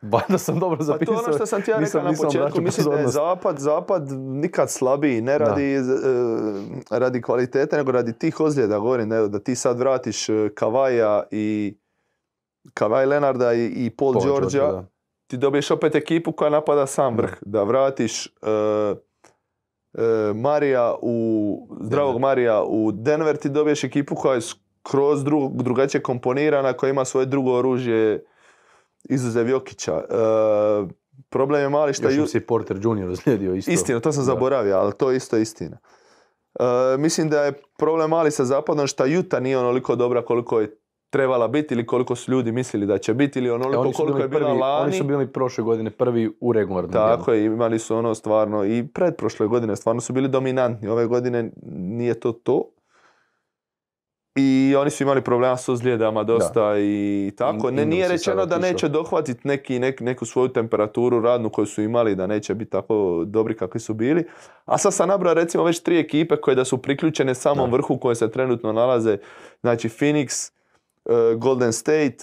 Valjda sam dobro Pa to zapisao. ono što sam ti ja rekao na početku. Mislim da je zapad, zapad nikad slabiji, ne radi, e, radi kvalitete, nego radi tih ozljeda. Govorim da, da ti sad vratiš e, Kavaja i Kavaj Lenarda i, i Paul, Paul da. ti dobiješ opet ekipu koja napada sam vrh. Da vratiš e, e, Marija u, zdravog Denver. Marija u Denver, ti dobiješ ekipu koja je skroz dru, drugačije komponirana, koja ima svoje drugo oružje izuzev Jokića. E, problem je mali što Još Ju- im se i Porter Jr. ozlijedio isto. Istina, to sam Da. zaboravio, ali to je isto istina. Mislim da je problem mali sa zapadom što Juta nije onoliko dobra koliko je trebala biti ili koliko su ljudi mislili da će biti ili E, onoliko oni, su koliko je bila prvi, lani. oni su bili prošle godine prvi u regularnom. Tako je, imali su ono stvarno i pretprošle godine stvarno su bili dominantni. Ove godine nije to to. I oni su imali problema s ozljedama dosta i tako. Ne, nije rečeno da neće dohvatiti neki, nek- neku svoju temperaturu radnu koju su imali, da neće biti tako dobri kakvi su bili. A sad sam nabrao recimo već tri ekipe koje da su priključene samom Da. vrhu koje se trenutno nalaze. Znači Phoenix, Golden State,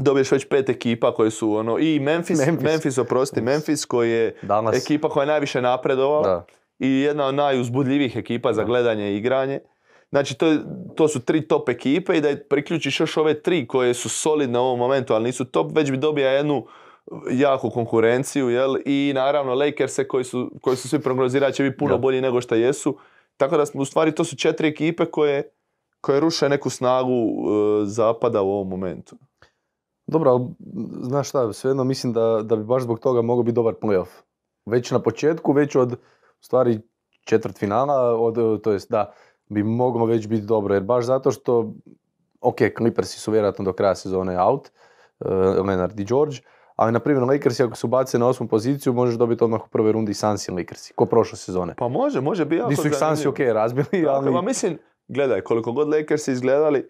dobiješ već pet ekipa koje su ono i Memphis, Memphis, Memphis. oprosti, Memphis koji je Danas, ekipa koja je najviše napredovala da. i jedna od najuzbudljivijih ekipa za Da. gledanje i igranje. Znači to, to su tri top ekipe i da priključiš još ove tri koje su solidne u ovom momentu, ali nisu top, već bi dobija jednu jaku konkurenciju, jel? I naravno Lakers-e koji su, koji su svi prognozirali će biti puno bolji nego što jesu. Tako da smo, u stvari to su četiri ekipe koje, koje ruše neku snagu e, zapada u ovom momentu. Dobro, ali znaš šta, svejedno mislim da, da bi baš zbog toga mogao biti dobar playoff. Već na početku, već od stvari četvrt finala, od, to jest da, bi moglo već biti dobro, jer baš zato što, ok, Clippersi su vjerojatno do kraja sezone out, uh, Leonard i George, ali na primjer Lakersi ako su bace na osmu poziciju, možeš dobiti odmah u prvoj rundi Sansi i Lakersi, ko prošle sezone. Pa može, može biti jako Di su ih Sansi ok razbili, ali... ma mislim, gledaj, koliko god Lakers izgledali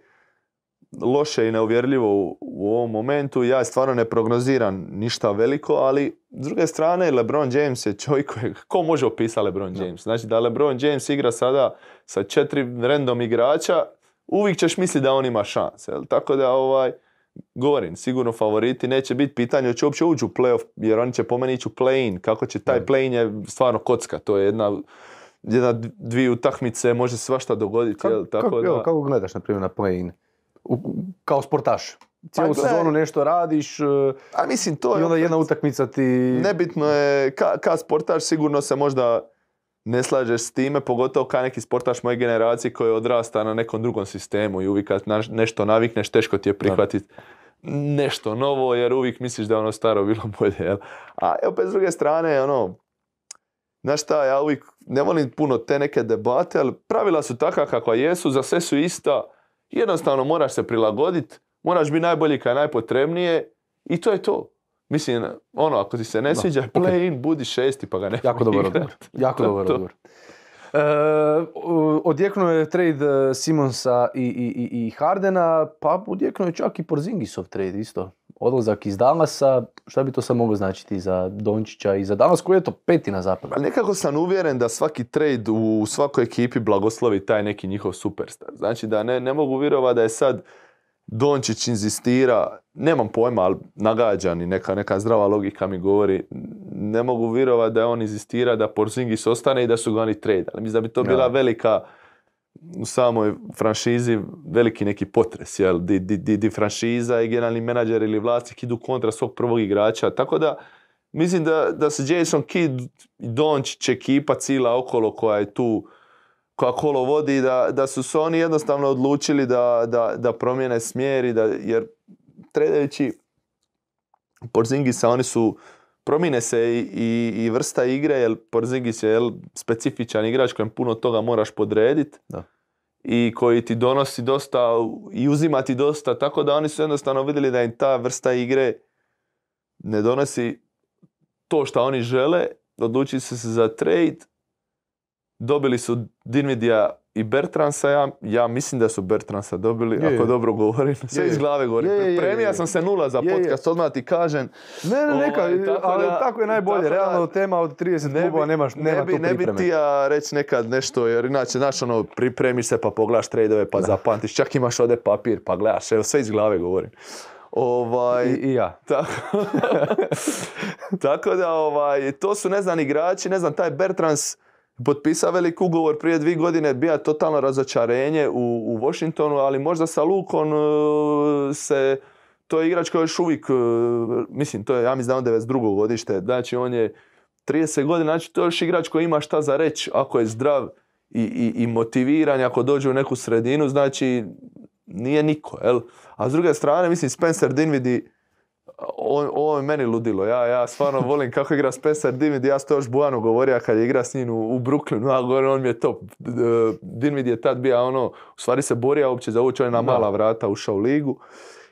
loše i neuvjerljivo u, u ovom momentu, ja stvarno ne prognoziram ništa veliko, ali s druge strane LeBron James je čovjek koji, ko može opisati LeBron James? Znači da LeBron James igra sada sa četiri random igrača, uvijek ćeš misliti da on ima šanse. Tako da ovaj, govorim, sigurno favoriti neće biti pitanje hoće uopće ući u playoff, jer oni će po meni ići u play-in. Kako će taj play-in je stvarno kocka, to je jedna jedna, dvije utakmice, može svašta dogoditi, jel? Tako kako, da... evo, kako gledaš, na primjer, na play-in? U- kao sportaš. Cijelu gledaj. sezonu nešto radiš uh, A mislim, to i je onda opet- jedna utakmica ti... Nebitno je, ka, ka sportaš sigurno se možda ne slažeš s time, pogotovo kao neki sportaš moje generacije koji odrasta na nekom drugom sistemu i uvijek kad nešto navikneš, teško ti je prihvatiti nešto novo, jer uvijek misliš da je ono staro bilo bolje, jel? A opet s druge strane, ono, znaš šta, ja uvijek ne volim puno te neke debate, ali pravila su takva kakva jesu, za sve su ista, jednostavno moraš se prilagoditi, moraš biti najbolji kad je najpotrebnije i to je to. Mislim, ono, ako ti se ne Da, sviđa ok. play in, budi šesti pa ga ne Jako dobar odgovor. Jako dobar odgovor. E, odjeknuo je trade e, Simonsa i, i, i- i Hardena, pa odjeknuo je čak i Porzingisov trade isto. Odlazak iz Dallasa, šta bi to sad moglo značiti za Dončića i za Dallas koji je to peti na zapadu? Ali nekako sam uvjeren da svaki trade u svakoj ekipi blagoslovi taj neki njihov superstar. Znači da ne, ne mogu vjerovati da je sad Dončić inzistira, nemam pojma, ali nagađan i neka, neka zdrava logika mi govori, ne mogu vjerovati da je on inzistira da Porzingis ostane i da su ga oni trade. Ali mislim da bi to bila Da. velika u samoj franšizi veliki neki potres, jel? Di, di, di, franšiza i generalni menadžer ili vlasnik idu kontra svog prvog igrača. Tako da mislim da, da se Jason Kidd i Dončić ekipa cila okolo koja je tu koja kolo vodi, da, da su se oni jednostavno odlučili da, da, da promijene smjer i da, jer tredajući Porzingisa, oni su promijene se i, i, i vrsta igre, jer Porzingis je jel, specifičan igrač kojem puno toga moraš podrediti Da. i koji ti donosi dosta i uzima ti dosta, tako da oni su jednostavno vidjeli da im ta vrsta igre ne donosi to što oni žele, odlučili su se za trade, dobili su Dinvidija i Bertransa, ja, ja mislim da su Bertransa dobili, Je, je. ako dobro govorim, sve Je, je. iz glave govorim. Je, je, je, je. sam se nula za Je, je. podcast, odmah ti kažem, Ne, ne, neka, Ovaj, tako ali da- tako je najbolje. tako da- Realno tema od 30 ne klubova nemaš, nema ne bi, tu ne bi ti ja reći nekad nešto, jer inače, znaš, ono, pripremiš se pa pogledaš tradeove pa zapamtiš, čak imaš ovdje papir pa gledaš, evo sve iz glave govorim. Ovaj, I, I ja. tako, tako da, ovaj, to su, ne znam, igrači, ne znam, taj Bertrans potpisao velik ugovor prije dvije godine, bija totalno razočarenje u, u Washingtonu, ali možda sa Lukom e, se, to je igrač koji još uvijek, e, mislim, to je, ja mislim da on 92. godište, znači on je 30 godina, znači to je još igrač koji ima šta za reći, ako je zdrav i, i, i motiviran, ako dođe u neku sredinu, znači nije niko, jel? A s druge strane, mislim, Spencer Dinwiddie, on, ovo je meni ludilo. Ja, ja stvarno volim kako igra Spencer Dinwiddie. Ja sam to još Bujanu govorio kad je igra s njim u, u Brooklynu. Ja govorim, on mi je top. D- d- Dinwiddie je tad bio ono, u stvari se borio uopće za ući, on je na mala vrata ušao u ligu.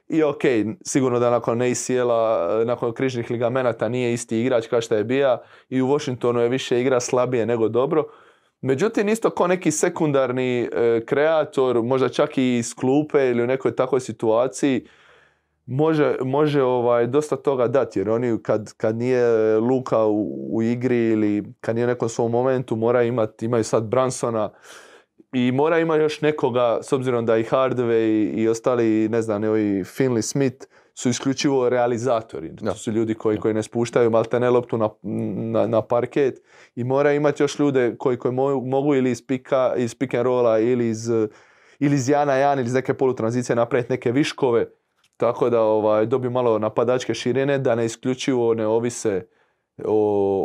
I ok, sigurno da nakon ACL-a, nakon križnih ligamenata nije isti igrač kao što je bio i u Washingtonu je više igra slabije nego dobro. Međutim, isto kao neki sekundarni e, kreator, možda čak i iz klupe ili u nekoj takvoj situaciji, može, može ovaj, dosta toga dati. Jer oni kad, kad nije Luka u, u igri ili kad nije u nekom svom momentu, mora imati, imaju sad Bransona i mora ima još nekoga, s obzirom da i Hardaway i, i ostali, ne znam, i Finley Smith su isključivo realizatori. Da. To su ljudi koji, koji ne spuštaju maltene loptu na, na, na parket i mora imati još ljude koji, koji mo- mogu ili iz, pika, iz pick and rolla ili iz, ili iz Jana Jan ili iz neke polutranzicije napraviti neke viškove tako da ovaj, dobiju malo napadačke širine, da ne isključivo ne ovise o,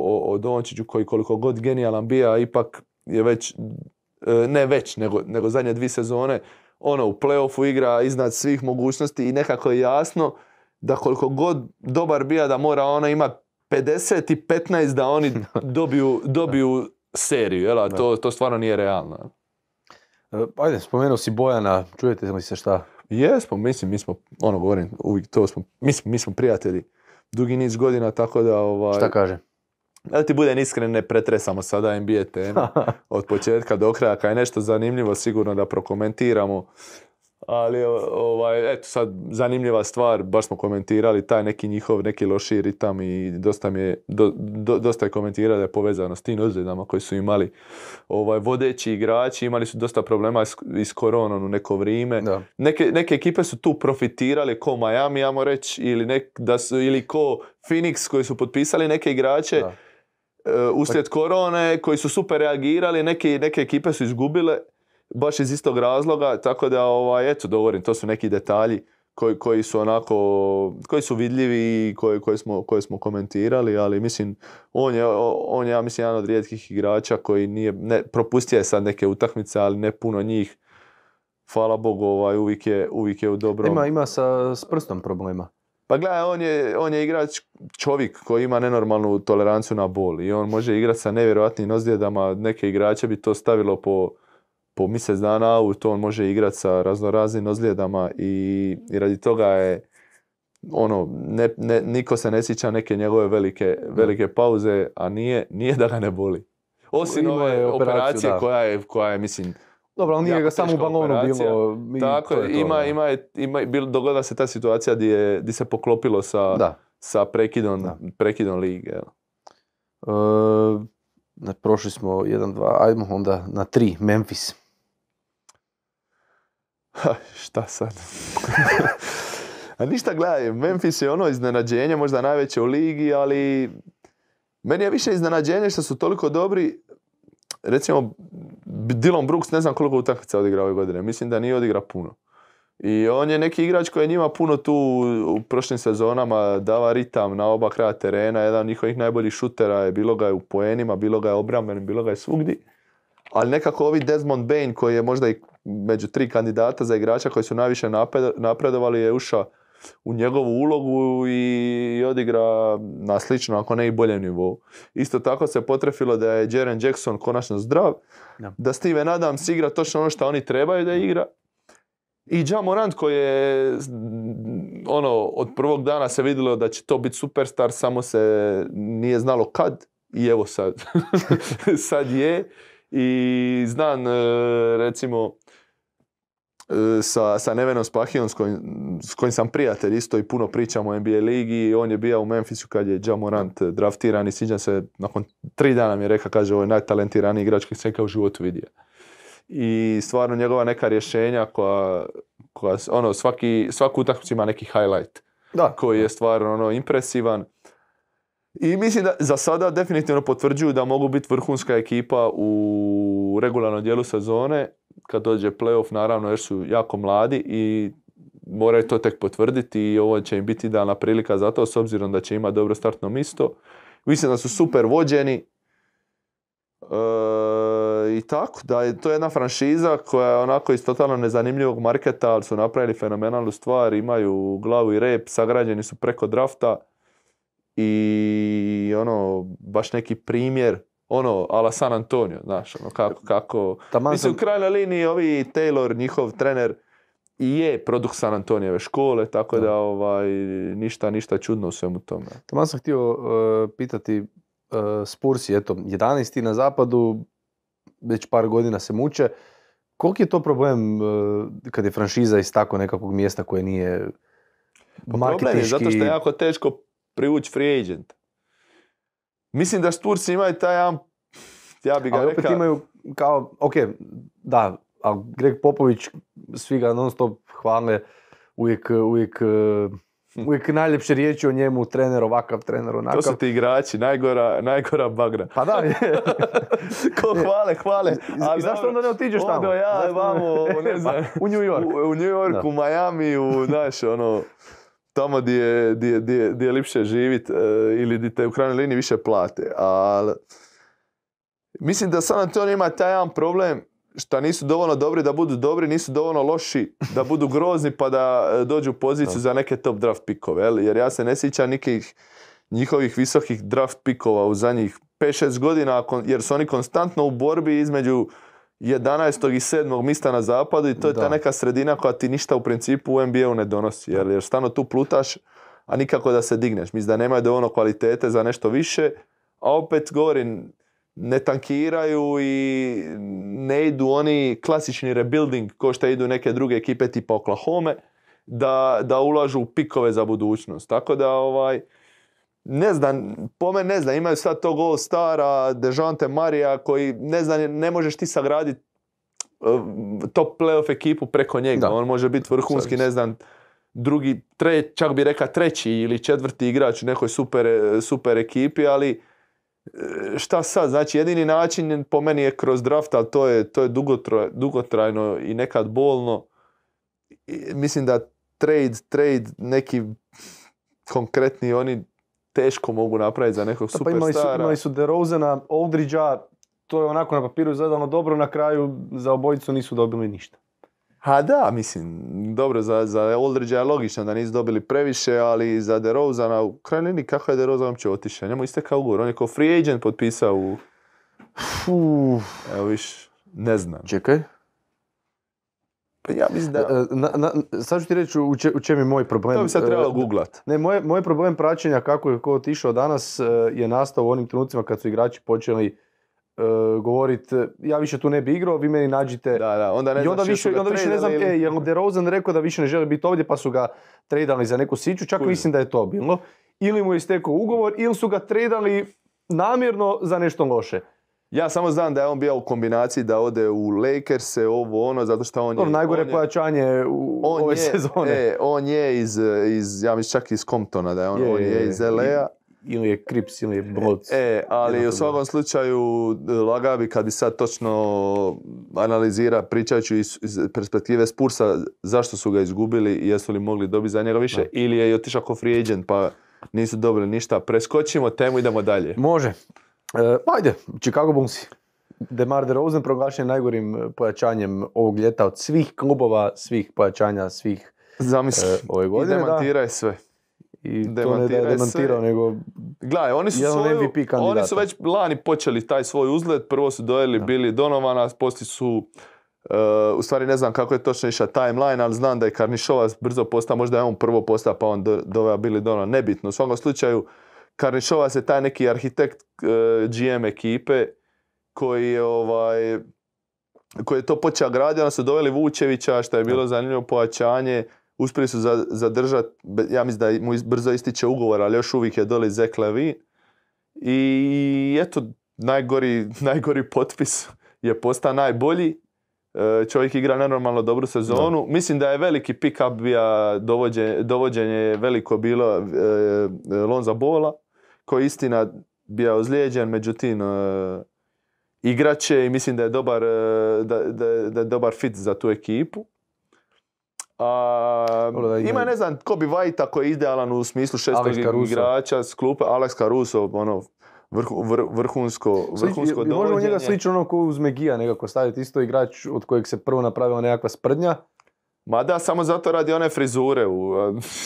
o, o Dončiću koji koliko god genijalan bija, ipak je već, e, ne već, nego, nego zadnje dvije sezone, ono u playoffu igra iznad svih mogućnosti i nekako je jasno da koliko god dobar bija da mora ona ima 50 i 15 da oni dobiju, dobiju seriju, jel? To, to stvarno nije realno. E, Ajde, spomenuo si Bojana, čujete li se šta? Jesmo, mislim, mi smo, ono govorim, uvijek to smo, mi smo, mi smo prijatelji dugi niz godina, tako da, ovaj, Šta kaže? da ti budem iskren, ne pretresamo sada NBA teme od početka do kraja, kad je nešto zanimljivo, sigurno da prokomentiramo, ali ovaj, eto sad, zanimljiva stvar, baš smo komentirali taj neki njihov, neki loši ritam i dosta mi je, do- do- dosta je komentirao da je povezano s tim ozljedama koji su imali ovaj, vodeći igrači, imali su dosta problema s, i s koronom u neko vrijeme, neke, neke ekipe su tu profitirali ko Miami, ajmo reći, ili, nek, da su, ili ko Phoenix koji su potpisali neke igrače Da. e, uslijed korone, koji su super reagirali, neke, neke ekipe su izgubile baš iz istog razloga, tako da, ovaj, eto, govorim, to su neki detalji koji, koji su onako, koji su vidljivi i koje, koje, smo, koje smo komentirali, ali mislim, on je, on je, ja mislim, jedan od rijetkih igrača koji nije, ne, propustio je sad neke utakmice, ali ne puno njih. Hvala Bogu, ovaj, uvijek, je, uvijek je u dobrom. Ima, ima sa, s prstom problema. Pa gledaj, on je, on je igrač čovjek koji ima nenormalnu toleranciju na bol i on može igrati sa nevjerojatnim ozljedama. Neke igrače bi to stavilo po, po mjesec dana out, on može igrati sa raznoraznim ozljedama i, i radi toga je ono, ne, ne, niko se ne sjeća neke njegove velike, velike pauze, a nije, nije da ga ne boli. Osim ove operacije da. koja je, koja je, mislim, Dobro, ali nije ga samo u balonu bilo. i tako to je, je to, ima, ima, ima, dogodila se ta situacija di, je, di se poklopilo sa, Da. sa prekidom, Da. prekidom lige. E, prošli smo 1-2, ajmo onda na 3, Memphis. Ha, šta sad? A ništa gledaj, Memphis je ono iznenađenje, možda najveće u ligi, ali meni je više iznenađenje što su toliko dobri. Recimo, Dylan Brooks ne znam koliko utakmica odigra ove godine, mislim da nije odigra puno. I on je neki igrač koji je njima puno tu u prošlim sezonama dava ritam na oba kraja terena, jedan od njihovih najboljih šutera je bilo ga je u poenima, bilo ga je obrambenim, bilo ga je svugdje. Ali nekako ovi Desmond Bain koji je možda i među tri kandidata za igrača koji su najviše napred- napredovali je ušao u njegovu ulogu i odigra na slično, ako ne i boljem nivou. Isto tako se potrefilo da je Jaren Jackson konačno zdrav, Da. da Steven Adams igra točno ono što oni trebaju da igra. I Ja Morant koji je, ono, od prvog dana se vidjelo da će to biti superstar, samo se nije znalo kad i evo sad. sad je. I znam, e, recimo, e, sa, sa Nevenom Spahijom s kojim, s kojim sam prijatelj isto i puno pričamo o NBA ligi. On je bio u Memphisu kad je Ja Morant draftiran i sviđam se, nakon tri dana mi je rekao, kaže, ovo je najtalentiraniji igrač koji sam u životu vidio. I stvarno njegova neka rješenja koja, koja ono, svaki, svaku utakmicu ima neki highlight Da. koji je stvarno ono, impresivan. I mislim da za sada definitivno potvrđuju da mogu biti vrhunska ekipa u regularnom dijelu sezone. Kad dođe playoff, naravno, jer su jako mladi i moraju to tek potvrditi i ovo će im biti dana prilika za to, s obzirom da će imati dobro startno misto. Mislim da su super vođeni. E, I tako, da je to jedna franšiza koja je onako iz totalno nezanimljivog marketa, ali su napravili fenomenalnu stvar, imaju glavu i rep, sagrađeni su preko drafta i ono, baš neki primjer, ono, ala San Antonio, znaš, ono, kako, kako... Taman Mislim, u krajnjoj liniji ovi Taylor, njihov trener, i je produkt San Antonijeve škole, tako Da. da, ovaj, ništa, ništa čudno u svemu tome. Taman sam htio uh, pitati uh, Spursi, eto, 11. na zapadu, već par godina se muče. Koliki je to problem uh, kad je franšiza iz tako nekakvog mjesta koje nije Pa Problem je zato što je jako teško privući free agent. Mislim da Spursi imaju taj jedan, ja bi ga Ali opet imaju kao, ok, da, ali Greg Popović, svi ga non stop hvale, uvijek, uvijek, uh, uvijek najljepše riječi o njemu, trener ovakav, trener to onakav. su ti igrači, najgora, najgora bagra. Pa da. Ko hvale, hvale. A i zašto onda ne otiđeš tamo? Odo ja, vamo, ne znam, Pa, u New York. U, u New Yorku, Miami, u, znaš, ono, tamo di je, di je, di je, di je lipše živit e, ili di te u krajnjoj liniji više plate. Ali, mislim da San Antonio ima taj jedan problem što nisu dovoljno dobri da budu dobri, nisu dovoljno loši da budu grozni pa da e, dođu u poziciju za neke top draft pikove. Jer ja se ne sjećam nikih njihovih visokih draft pikova u zadnjih 5-6 godina, jer su oni konstantno u borbi između 11. i 7. mista na zapadu i to je Da. ta neka sredina koja ti ništa u principu u NBA-u ne donosi. Jer, jer stalno tu plutaš, a nikako da se digneš. Mislim da nemaju dovoljno kvalitete za nešto više, a opet govorim, ne tankiraju i ne idu oni klasični rebuilding ko što idu neke druge ekipe tipa Oklahoma da, da ulažu u pikove za budućnost. Tako da ovaj, ne znam, po meni ne znam, imaju sad tog All Stara, Dejounte Marija koji ne znam, ne možeš ti sagraditi uh, top playoff ekipu preko njega. Da. On može biti vrhunski, ne znam, drugi, tre, čak bi rekao treći ili četvrti igrač u nekoj super, super ekipi, ali e, šta sad? Znači jedini način po meni je kroz draft, ali to je, to je dugotraj- dugotrajno i nekad bolno. I mislim da trade, trade neki konkretni oni teško mogu napraviti za nekog Pa imali su, superstara. imali su DeRozana, Aldridgea, to je onako na papiru izgledalo dobro, na kraju za obojicu nisu dobili ništa. Ha da, mislim, dobro, za, za Aldridgea je logično da nisu dobili previše, ali za DeRozana, u krajnjoj liniji kako je DeRozan uopće otišao? Njemu istekao ugovor, on je kao free agent potpisao u, Uf, evo viš, ne znam. čekaj. Pa ja mislim da, E, Na, na, sad ću ti reći u, če, u čem je moj problem. to bi sad trebalo E, googlat. Ne, moj, moj problem praćenja kako je ko otišao danas e, je nastao u onim trenucima kad su igrači počeli govoriti ja više tu ne bi igrao, vi meni nađite Da, da, onda ne I onda više, onda više ne znam, e, ili- je li DeRozan rekao da više ne želi biti ovdje pa su ga tradali za neku siću, čak Kužim. mislim da je to bilo. Ili mu je istekao ugovor, ili su ga tradali namjerno za nešto loše. Ja samo znam da je on bio u kombinaciji da ode u Lakers-e, ovo ono, zato što on je... Dobro, najgore on je- pojačanje u on ove je, sezone. E, on je iz, iz, ja mislim čak iz Comptona, da je on, Je, on je, iz LA-a. Ili je Krips, ili je Bloc. E, ali u svakom slučaju lagao bi kad bi sad točno analizira pričajući iz, iz perspektive Spursa zašto su ga izgubili i jesu li mogli dobiti za njega više Da. ili je otišao kao free agent pa nisu dobili ništa. Preskočimo temu, idemo dalje. Može. E, ajde, Chicago Bullsi. DeMar DeRozan proglašen najgorim e, pojačanjem ovog ljeta od svih klubova, svih pojačanja, svih Zamisli. e, ove I godine. da. demantiraj sve. I to ne da demantiraj je demantirao, sve. nego Gledaj, oni su, svoju, MVP kandidata. oni su već lani počeli taj svoj uzlet. Prvo su dojeli bili Donovana, poslije su u stvari ne znam kako je točno išla timeline, ali znam da je Karnišovac brzo postao, možda je on prvo postao pa on do, doveo Billy Donovan, nebitno. U svakom slučaju, Karnišovac je taj neki arhitekt e, GM ekipe koji je ovaj, koji je to počeo graditi, onda su doveli Vučevića, što je bilo zanimljivo pojačanje, uspjeli su zadržati, ja mislim da mu brzo ističe ugovor, ali još uvijek je doli Zek Levi. I eto, najgori, najgori potpis je postao najbolji. E, čovjek igra nenormalno dobru sezonu. Mislim da je veliki pick-up bio dovođenje, dovođenje veliko bilo e, Lonza Bola, koji istina bio ozlijeđen, međutim e, igrače i mislim da je dobar, da, da, da je dobar fit za tu ekipu. A, ima ne znam ko bi Vajta koji je idealan u smislu šestog igrača s klupe, Alex Caruso, ono, vrhunsko, vrhunsko Slič, Možemo njega slično ono ko uz Megija nekako staviti isto igrač od kojeg se prvo napravila nekakva sprdnja. Ma da, samo zato radi one frizure. U,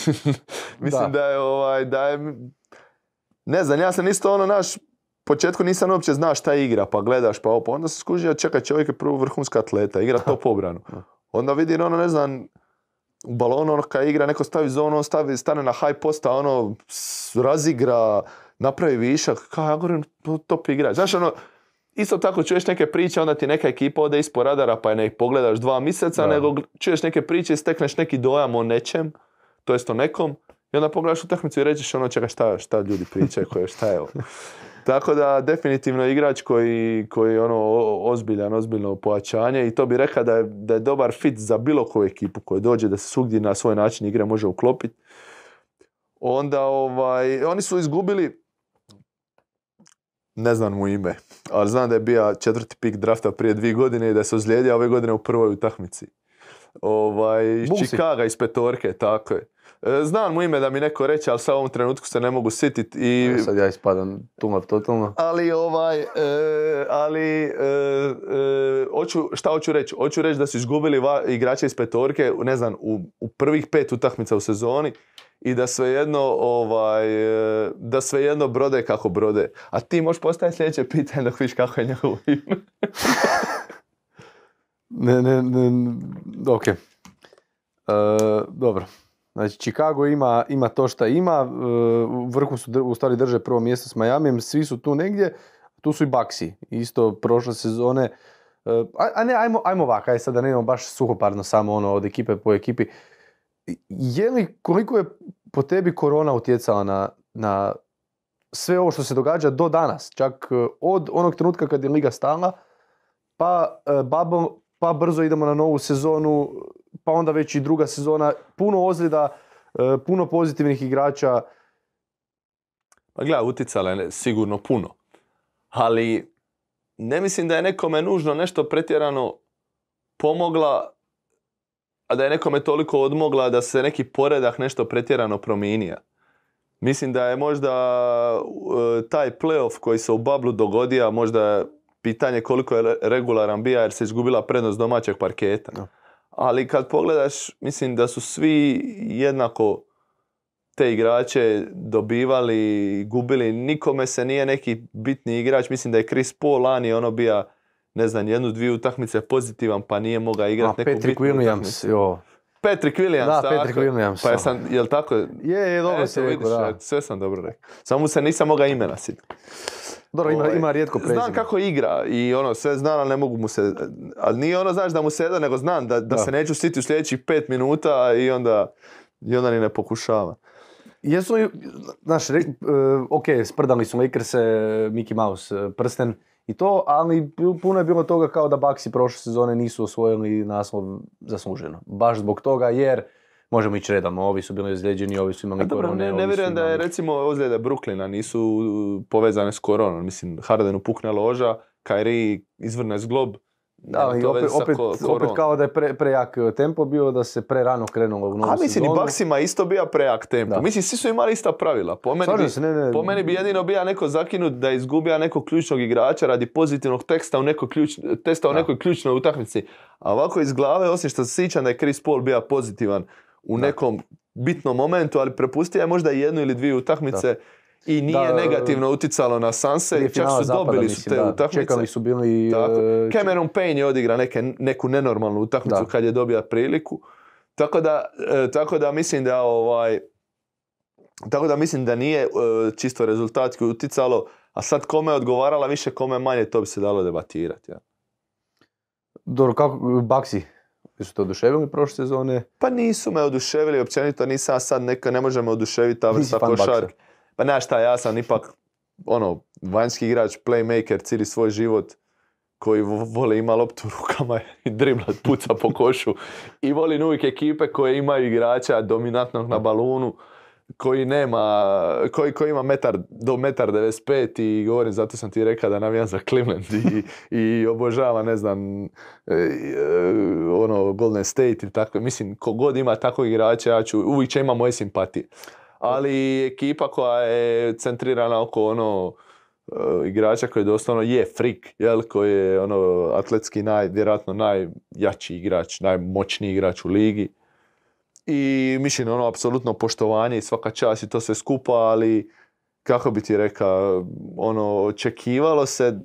mislim da. je ovaj, da je, ne znam, ja sam isto ono naš, početku nisam uopće znao šta igra, pa gledaš, pa opo. Onda se skužio, čekaj, čovjek je prvo vrhunska atleta, igra top obranu. Onda vidi ono, ne znam, u balonu, ono, kad igra, neko stavi zonu, on stavi, stane na high posta, ono, razigra, napravi višak, kao ja govorim, top igrač. Znaš, ono, isto tako čuješ neke priče, onda ti neka ekipa ode ispod radara pa je ne pogledaš dva mjeseca, nego čuješ neke priče i stekneš neki dojam o nečem, to jest o nekom, i onda pogledaš utakmicu i rećeš ono čeka šta, šta ljudi pričaju, koje, šta je ovo. Tako da definitivno igrač koji, koji je ono ozbiljan, ozbiljno pojačanje i to bi rekao da je, da je dobar fit za bilo koju ekipu koja dođe da se svugdje na svoj način igre može uklopiti. Onda ovaj, oni su izgubili ne znam mu ime, ali znam da je bio četvrti pik drafta prije dvije godine i da se ozlijedio ove godine u prvoj utakmici. Ovaj, iz Chicaga, iz petorke, tako je. E, znam mu ime da mi neko reče, ali sad u ovom trenutku se ne mogu sititi. I... Sad ja ispadam tumav totalno. Ali ovaj, e, ali e, šta hoću reći? Hoću reći da su izgubili va, igrače iz petorke, ne znam, u, u prvih pet utakmica u sezoni i da svejedno ovaj, da svejedno brode kako brode. A ti možeš postaviti sljedeće pitanje dok vidiš kako je njegovo ime. ne, ne, ne, ok. Uh, dobro. Znači, Chicago ima, ima to što ima, u vrhu su u stvari drže prvo mjesto s Miami, svi su tu negdje, tu su i Baxi, isto prošle sezone. A, a ne, ajmo, ajmo ovako, aj sad da ne imamo baš suhoparno samo ono od ekipe po ekipi je li, koliko je po tebi korona utjecala na, na sve ovo što se događa do danas, čak e, od onog trenutka kad je liga stala, pa e, bubble, pa brzo idemo na novu sezonu, pa onda već i druga sezona, puno ozljeda, e, puno pozitivnih igrača. Pa gledaj, utjecala je sigurno puno, ali ne mislim da je nekome nužno nešto pretjerano pomogla a da je nekome toliko odmogla da se neki poredak nešto pretjerano promijenija. Mislim da je možda uh, taj playoff koji se u Bablu dogodio, možda pitanje koliko je regularan bija jer se izgubila prednost domaćeg parketa. Ali kad pogledaš, mislim da su svi jednako te igrače dobivali, gubili. Nikome se nije neki bitni igrač. Mislim da je Chris Paul lani ono bija ne znam, jednu, dvije utakmice pozitivan, pa nije mogao igrati neku Patrick Williams, jo. Patrick Williams, da, tako. Patrick Williams. Pa je sam, jel tako? Je, je, dobro se rekao, da. Sve sam dobro rekao. Samo se nisam mogao imena sjetiti. Dobro, ima, ovaj, ima rijetko prezime. Znam kako igra i ono, sve znam, ali ne mogu mu se... Ali nije ono, znaš, da mu se nego znam da, da, se neću siti u sljedećih pet minuta i onda, i onda ni ne pokušava. Jesu znaš, re, uh, ok, sprdali su Lakers, Mickey Mouse, e, prsten, i to, ali puno je bilo toga kao da Baxi prošle sezone nisu osvojili naslov zasluženo. Baš zbog toga jer možemo ići redom, ovi su bili ozlijeđeni, ovi su imali korone. Ne, ne vjerujem da je recimo ozljede Brooklyna nisu povezane s koronom. Mislim, Hardenu pukne loža, Kyrie izvrne zglob, da, ali opet, opet, opet, kao da je pre, prejak e, tempo bio, da se pre rano krenulo u novu A mislim, i Baksima isto bio prejak tempo. Da. Mislim, svi su imali ista pravila. Po meni, bi, se, ne, ne. po meni bi jedino bio neko zakinut da izgubija nekog ključnog igrača radi pozitivnog teksta u nekoj ključ, testa u nekoj ključnoj utakmici. A ovako iz glave, osim što se sjećam da je Chris Paul bio pozitivan u nekom bitnom momentu, ali prepustio je možda jednu ili dvije utakmice. i nije Da, negativno uticalo na Sanse, čak finala su zapada, dobili su te da. utakmice. Čekali su bili... Tako. e, Cameron Payne je odigra neke, neku nenormalnu utakmicu Da. kad je dobio priliku. Tako da, e, tako da mislim da ovaj tako da mislim da nije e, čisto rezultatski uticalo, a sad kome je odgovarala više, kome manje, to bi se dalo debatirati. Ja. Dobro, kako, Baksi, su te oduševili prošle sezone? Pa nisu me oduševili, općenito nisam sad neka, ne može me oduševiti ta vrsta košarke. Pa znaš šta, ja sam ipak ono, vanjski igrač, playmaker cijeli svoj život koji vo- vole ima loptu u rukama i driblat puca po košu i volim uvijek ekipe koje imaju igrača dominantnog na balunu koji nema, koji, koji ima metar do metar 95 i govorim, zato sam ti rekao da navijam za Cleveland i, i obožavam, ne znam, e, e, ono, Golden State i tako. Mislim, kogod ima takvog igrača, ja ću, uvijek će ima moje simpatije. Ali ekipa koja je centrirana oko ono, e, igrača koji doslovno je freak, jel, koji je ono atletski naj, vjerojatno najjači igrač, najmoćniji igrač u ligi. I mislim, ono, apsolutno poštovanje i svaka čast i to sve skupa, ali kako bi ti rekao, ono, očekivalo se,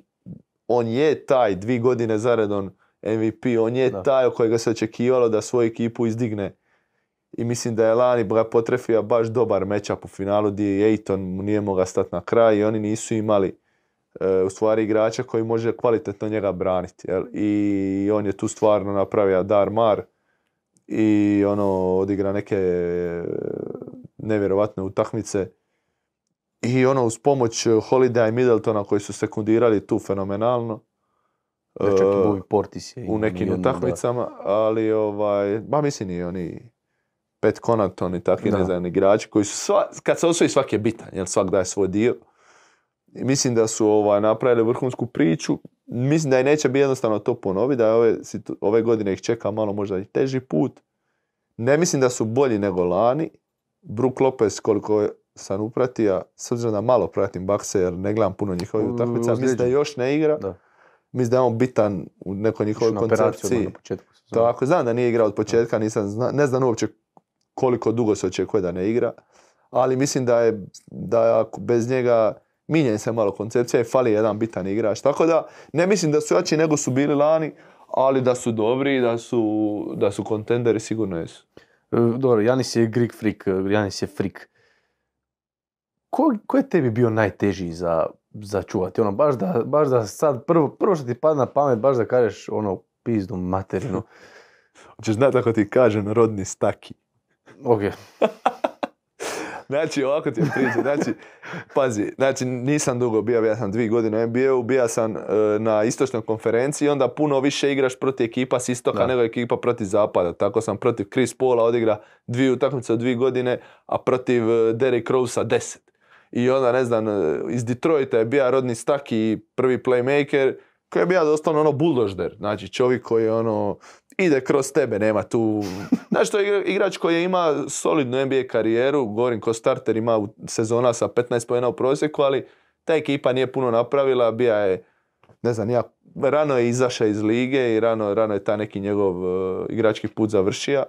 on je taj dvi godine zaredon MVP, on je Da. taj o kojega se očekivalo da svoju ekipu izdigne. I mislim da je lani ga potrefio baš dobar matchup u finalu gdje je Ejton nije mogao stati na kraj i oni nisu imali e, u stvari igrača koji može kvalitetno njega braniti. Jel? I on je tu stvarno napravio dar mar i ono odigra neke e, nevjerovatne utakmice. I ono uz pomoć Holidaya i Middletona koji su sekundirali tu fenomenalno. Ja, čak i E, Bobby Portis je u nekim utakmicama, ali ovaj, ba mislim i oni Pet Connaughton i takvi Da. neznani igrači koji su sva, kad se osvoji svak je bitan, jer svak daje svoj dio. Mislim da su ovaj, napravili vrhunsku priču. Mislim da i neće biti jednostavno to ponoviti, da je ove, situ- ove godine ih čeka malo možda i teži put. Ne mislim da su bolji nego lani. Brook Lopez, koliko je- sam upratio, s obzirom da malo pratim Bakse jer ne gledam puno njihovih utakmica, mislim da još ne igra. Da. Mislim da je on bitan u nekoj njihovoj koncepciji. na. Tako, znam da nije igrao od početka, nisam zna, ne znam uopće koliko dugo se očekuje da ne igra, ali mislim da je, da ako bez njega mijenja se malo koncepcija i fali jedan bitan igrač. Tako da ne mislim da su jači nego su bili lani, ali da su dobri i da su, da su kontenderi sigurno jesu. E, Dobro, Janis je Greek freak, e, Janis je freak. Ko, ko je tebi bio najteži za, za čuvati? Ono, baš da, baš da sad, prvo, prvo što ti padne na pamet, baš da kažeš ono, pizdu materinu. Hoćeš znati ako ti kažem rodni staki. Ok, Znači, ovako ti je priča. Znači, pazi, znači nisam dugo bio, ja sam dvije godine NBA-u, bio sam e, na istočnoj konferenciji i onda puno više igraš protiv ekipa s istoka Da. nego ekipa protiv zapada. Tako sam protiv Chris Paula odigra dvije utakmice od dvije godine, a protiv e, Derrick Rosea deset. I onda, ne znam, e, iz Detroita je bio Rodni Staki prvi playmaker, koji je bio doslovno ono buldožder. Znači, čovjek koji je ono, ide kroz tebe, nema tu... Znaš, to je igra- igrač koji ima solidnu NBA karijeru, govorim ko starter, ima u- sezona sa 15 pojena u prosjeku, ali ta ekipa nije puno napravila, bija je, ne znam, ja, rano je izašao iz lige i rano, rano je taj neki njegov uh, igrački put završio.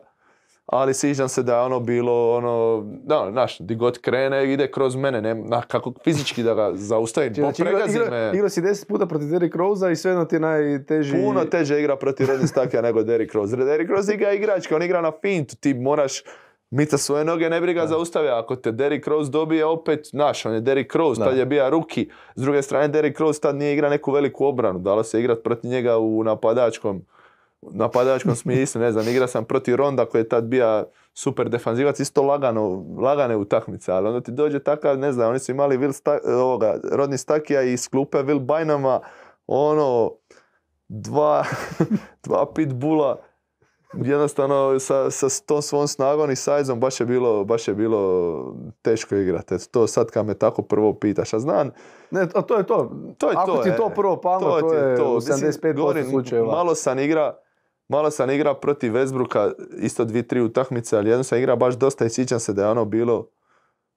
Ali sviđam se da je ono bilo, ono, da, znaš, di god krene, ide kroz mene, ne, na, kako fizički da ga zaustavim, znači igra, popregazi igra, me. igrao si 10 puta protiv Derrick Rosea i sve ti je najteži... Puno teže igra protiv Rodney Stakija nego Derrick Rose. Derrick Rose igra igračka, on igra na fintu, ti moraš mica svoje noge, ne bi ga zaustavio. Ako te Derrick Rose dobije opet, znaš, on je Derrick Rose, Da. tad je bio ruki. S druge strane, Derrick Rose tad nije igra neku veliku obranu. Dalo se igrat protiv njega u napadačkom napadačkom smislu, ne znam, igra sam protiv Ronda koji je tad bio super defanzivac, isto lagano, lagane utakmice, ali onda ti dođe takav, ne znam, oni su imali Will Sta- ovoga, Rodney Stakija iz klupe Will Bynama, ono, dva, dva pitbula, jednostavno sa, sa tom svom snagom i sajzom baš je bilo, baš je bilo teško igrati. To sad kad me tako prvo pitaš, a znam, Ne, a to je to. To je Ako to, ti e. to prvo palno, to, ti je u Mislim, 75% govorim, slučajeva. Malo sam igra, malo sam igra protiv Westbrooka, isto dvi, tri utakmice, ali jedno sam igra baš dosta i sjećam se da je ono bilo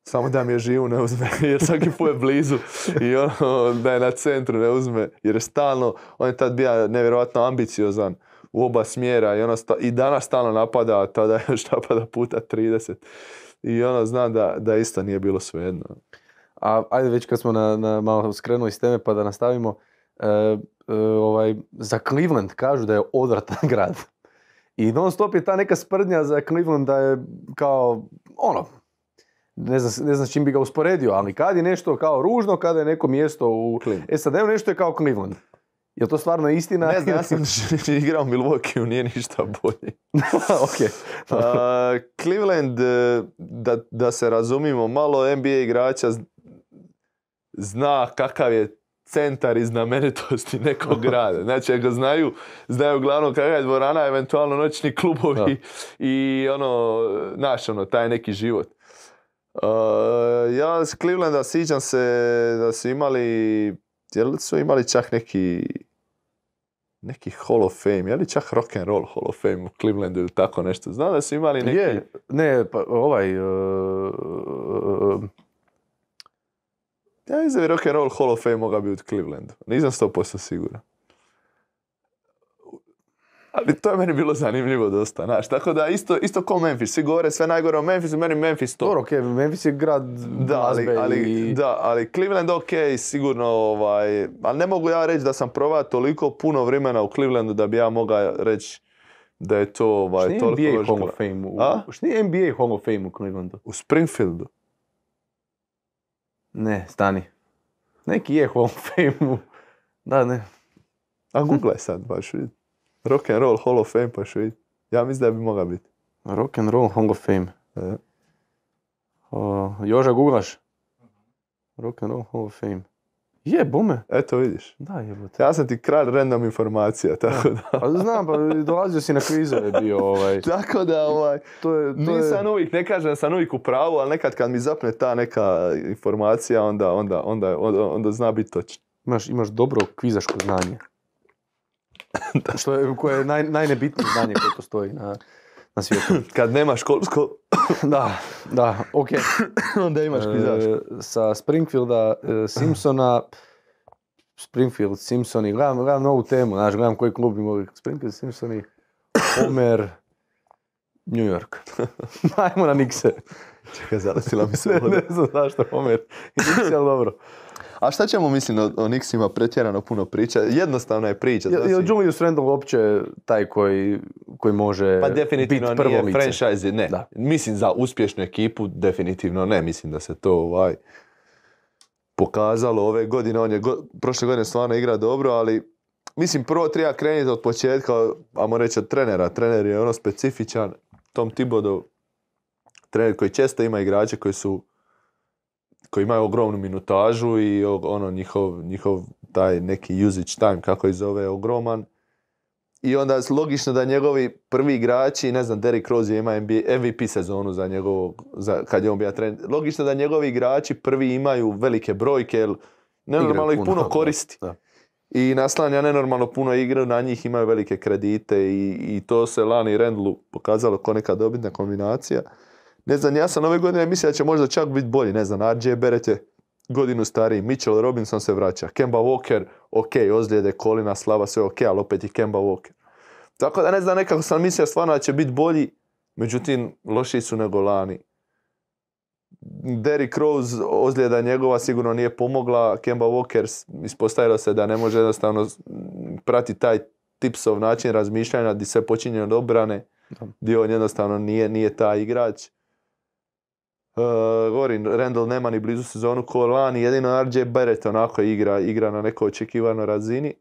samo da mi je živu ne uzme, jer svaki put je blizu i ono da je na centru ne uzme, jer je stalno, on je tad bio nevjerojatno ambiciozan u oba smjera i, ono sta- i danas stalno napada, a tada još napada puta 30. I ono znam da, da isto nije bilo svejedno. A ajde već kad smo na, na malo skrenuli s teme pa da nastavimo. E, ovaj, za Cleveland kažu da je odvratan grad. I non stop je ta neka sprdnja za Cleveland da je kao, ono, ne znam, ne znam s čim bi ga usporedio, ali kad je nešto kao ružno, kada je neko mjesto u Cleveland. SAD-u, nešto je kao Cleveland. Je to stvarno istina? Ne znam, ja sam igrao Milwaukee, nije ništa bolje. ok. A, Cleveland, e, da, da se razumimo, malo NBA igrača zna kakav je centar i znamenitosti nekog grada. Znači, ako znaju, znaju uglavnom kakva je dvorana, eventualno noćni klubovi i ono, znaš, ono, taj neki život. Uh, ja s Clevelanda sjećam se da su imali, jel su imali čak neki neki Hall of Fame, je li čak rock and roll Hall of Fame u Clevelandu ili tako nešto. Znam da su imali neki... Je, ne, pa ovaj... e, Ja mislim da bi rock and roll Hall of Fame mogao biti u Clevelandu. Nisam 100% siguran. Ali to je meni bilo zanimljivo dosta, znaš. Tako da isto, isto ko Memphis. Svi govore sve najgore o Memphisu, meni Memphis to. dobro, ok, Memphis je grad Da, ali, ali, i... da, ali Cleveland ok, sigurno, ovaj, ali ne mogu ja reći da sam provao toliko puno vremena u Clevelandu da bi ja mogao reći da je to ovaj, toliko šta nije NBA Hall of Fame u Clevelandu? U Springfieldu. Ne, stani. Neki je Hall of Fame. Da, ne. A googlaj sad, baš vidi. Rock and Roll Hall of Fame, pa ću. Ja mislim da bi mogao biti. Rock and Roll Hall of Fame. E. O, Joža, googlaš? Rock and Roll Hall of Fame. Je, bume. Eto vidiš. Da, jebote. Ja sam ti kralj random informacija, tako da... Pa znam, pa dolazio si na kvizove bio ovaj. Tako da, ovaj, To je, to nisam je... uvijek, ne kažem da sam uvijek u pravu, ali nekad kad mi zapne ta neka informacija, onda, onda, onda, onda, onda zna biti točno. Imaš, imaš dobro kvizaško znanje. Što je, koje je naj, najnebitnije znanje koje postoji na, na svijetu. Kad nema školsko, Da, da, ok. onda imaš kvizaš. E, sa Springfielda, e, Simpsona, Springfield, Simpsoni, gledam, gledam novu temu, znaš, gledam koji klub bi mogli, Springfield, Simpsoni, Homer, New York. Ajmo na Nikse. Čekaj, zaletila mi se Ne, ne znam zašto Homer. Nikse, ali dobro. A šta ćemo, mislim, o, o Knicksima pretjerano puno priča? Jednostavna je priča. Je, je si- Julius Randle uopće taj koji, koji može Pa biti definitivno prvo nije lice? franchise, ne. Da. Mislim za uspješnu ekipu, definitivno ne. Mislim da se to ovaj pokazalo ove godine. On je go- prošle godine stvarno igra dobro, ali mislim prvo treba krenuti od početka, ajmo reći od trenera. Trener je ono specifičan. Tom Thibodeau, trener koji često ima igrače koji su koji imaju ogromnu minutažu i ono njihov, njihov taj neki usage time, kako ih zove, je ogroman. I onda je logično da njegovi prvi igrači, ne znam, Derrick Rose je ima NBA, MVP sezonu za njegovog, za, kad je on bio trener. Logično da njegovi igrači prvi imaju velike brojke, jer nenormalno ih puno, koristi. da. I naslanja nenormalno puno igre, na njih imaju velike kredite i, i to se Lani Rendlu pokazalo kao neka dobitna kombinacija. Ne znam, ja sam ove godine mislio da će možda čak biti bolji, ne znam, RJ Barrett je godinu stariji, Mitchell Robinson se vraća, Kemba Walker, ok, ozljede, kolina, slava, sve ok, ali opet i Kemba Walker. Tako da ne znam, nekako sam mislio stvarno da će biti bolji, međutim, lošiji su nego lani. Derrick Rose, ozljeda njegova sigurno nije pomogla, Kemba Walker ispostavilo se da ne može jednostavno prati taj tipsov način razmišljanja gdje sve počinje od obrane, gdje on jednostavno nije, nije taj igrač. Uh, govorim, Randall nema ni blizu sezonu ko lani, jedino RJ Barrett onako igra, igra na nekoj očekivanoj razini.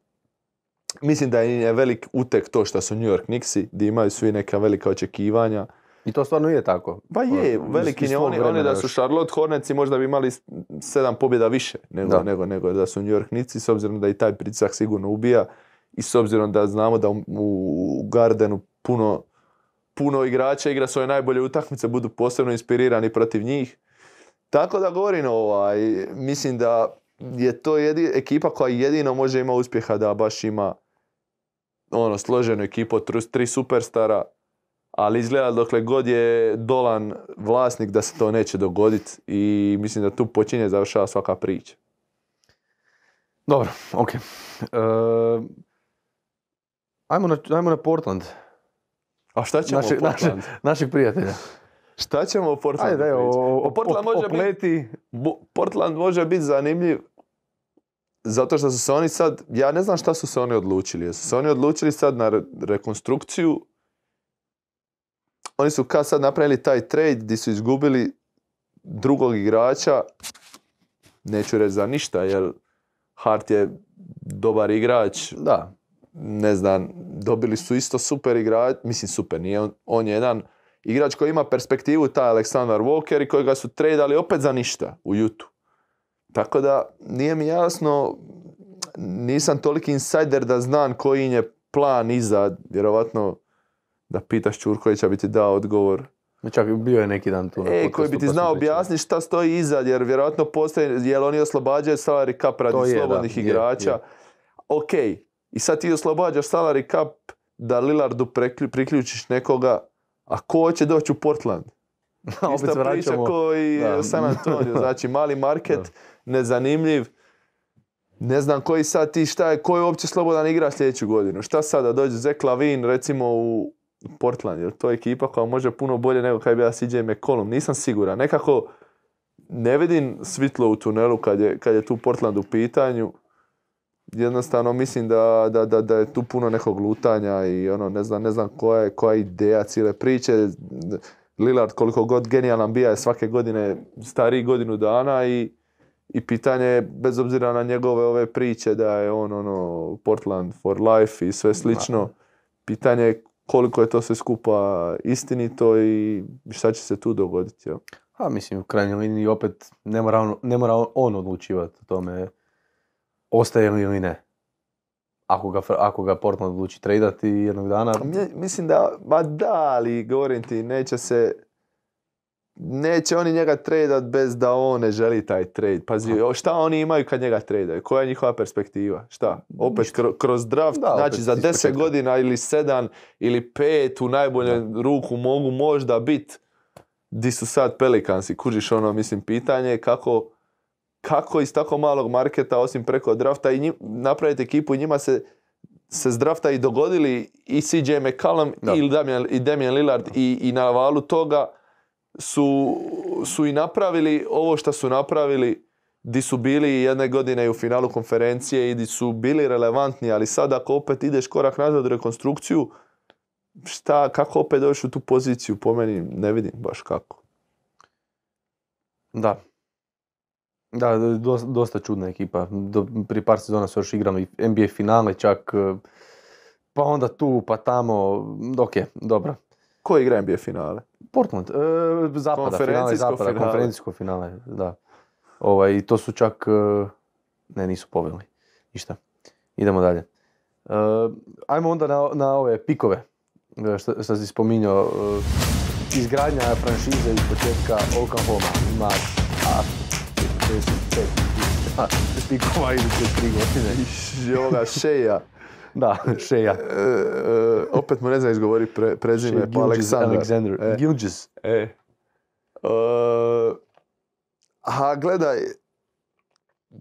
Mislim da je velik utek to što su New York Knicksi, gdje imaju svi neka velika očekivanja. I to stvarno je tako. Pa je, Ono, veliki je oni, oni da su. Charlotte Hornetsi možda bi imali sedam pobjeda više nego, Da. nego, nego da su New York Knicksi, s obzirom da i taj pritisak sigurno ubija i s obzirom da znamo da u Gardenu puno, puno igrača igra svoje najbolje utakmice, budu posebno inspirirani protiv njih. Tako da govorim, ovaj, mislim da je to jedi, ekipa koja jedino može ima uspjeha da baš ima ono, složenu ekipu od tri superstara, ali izgleda dokle god je Dolan vlasnik da se to neće dogoditi i mislim da tu počinje završava svaka priča. Dobro, ok. E, ajmo, na, ajmo na Portland, A šta ćemo Naše- Portland? našeg prijatelja. Šta ćemo o Portlandu Ajde, daj, o, o, Pa Portland može biti Portland može biti zanimljiv zato što su se oni sad, ja ne znam šta su se oni odlučili. Jesu se oni odlučili sad na re- rekonstrukciju? Oni su kad sad napravili taj trade gdje su izgubili drugog igrača, neću reći za ništa, jer Hart je dobar igrač, Da, ne znam, dobili su isto super igrač, mislim super, nije on, on je jedan igrač koji ima perspektivu, taj Aleksandar Walker i kojega su tradali opet za ništa u Jutu. Tako da nije mi jasno, nisam toliki insider da znam koji im je plan iza, vjerovatno da pitaš Čurkovića bi ti dao odgovor. čak bio je neki dan tu. E, koji bi ti znao objasniti šta stoji iza, jer vjerojatno postoje, jer oni oslobađaju salary cap radi To je, da, slobodnih je, igrača. je. Ok, i sad ti oslobađaš salary cap da Lillardu priključiš nekoga, a ko će doći u Portland? Ista priča vraćamo. koji Da. San Antonio, znači mali market, nezanimljiv. Ne znam koji sad ti šta je, ko je uopće slobodan igra sljedeću godinu. Šta sada dođe Zach Lavin recimo u Portland, jer to je ekipa koja može puno bolje nego kad bi ja CJ McCollum. Nisam siguran. Nekako ne vidim svitlo u tunelu kad je, kad je tu Portland u pitanju. Jednostavno mislim da, da, da, da je tu puno nekog lutanja i ono, ne znam, ne znam koja je, koja je ideja cijele priče. Lillard koliko god genijalan bija je svake godine stariji godinu dana i, i pitanje je, bez obzira na njegove ove priče da je on ono Portland for life i sve slično, pitanje je koliko je to sve skupa istinito i šta će se tu dogoditi. jel? A mislim, u krajnjoj liniji opet ne mora on, ne mora on odlučivati o tome ostaje li ili ne. Ako ga, ako ga Portland odluči tradati jednog dana, A mi- Mislim da, ma da, ali govorim ti, neće se, neće oni njega tradat bez da on ne želi taj trade. Pazi, šta oni imaju kad njega tradaju? Koja je njihova perspektiva? Šta? Opet kro- kroz draft, Da, opet znači za iz 10 početka. godina ili 7 ili 5 u najboljem ruku mogu možda biti di su sad Pelicansi, kužiš ono, mislim, pitanje je kako, kako iz tako malog marketa, osim preko drafta, i njim, napraviti ekipu i njima se se s drafta i dogodili i CJ McCallum Da. i Damian, i Damian Lillard i, i na valu toga su, su i napravili ovo što su napravili di su bili jedne godine i u finalu konferencije i di su bili relevantni, ali sad ako opet ideš korak nazad u rekonstrukciju, šta, kako opet dođeš u tu poziciju, po meni ne vidim baš kako. da. Da, dosta, dosta čudna ekipa. Do, prije par sezona su još igrali NBA finale čak, eh, pa onda tu, pa tamo, ok, dobro. Ko igra NBA finale? Portland, e, zapada, finale Konferencijsko zapada, finale. konferencijsko finale, da. Ovaj, to su čak, e, ne nisu poveli, ništa. Idemo dalje. E, ajmo onda na, na ove pikove, e, što, što si spominjao. e, izgradnja franšize iz početka Oklahoma ima a, 55 tisuća pikova iduće tri godine. I ovoga Šeja. Da, Šeja. E, e, opet mu ne znam izgovori pre, prezime, pa Aleksandar. E. Gilgeous. E. E, a gledaj,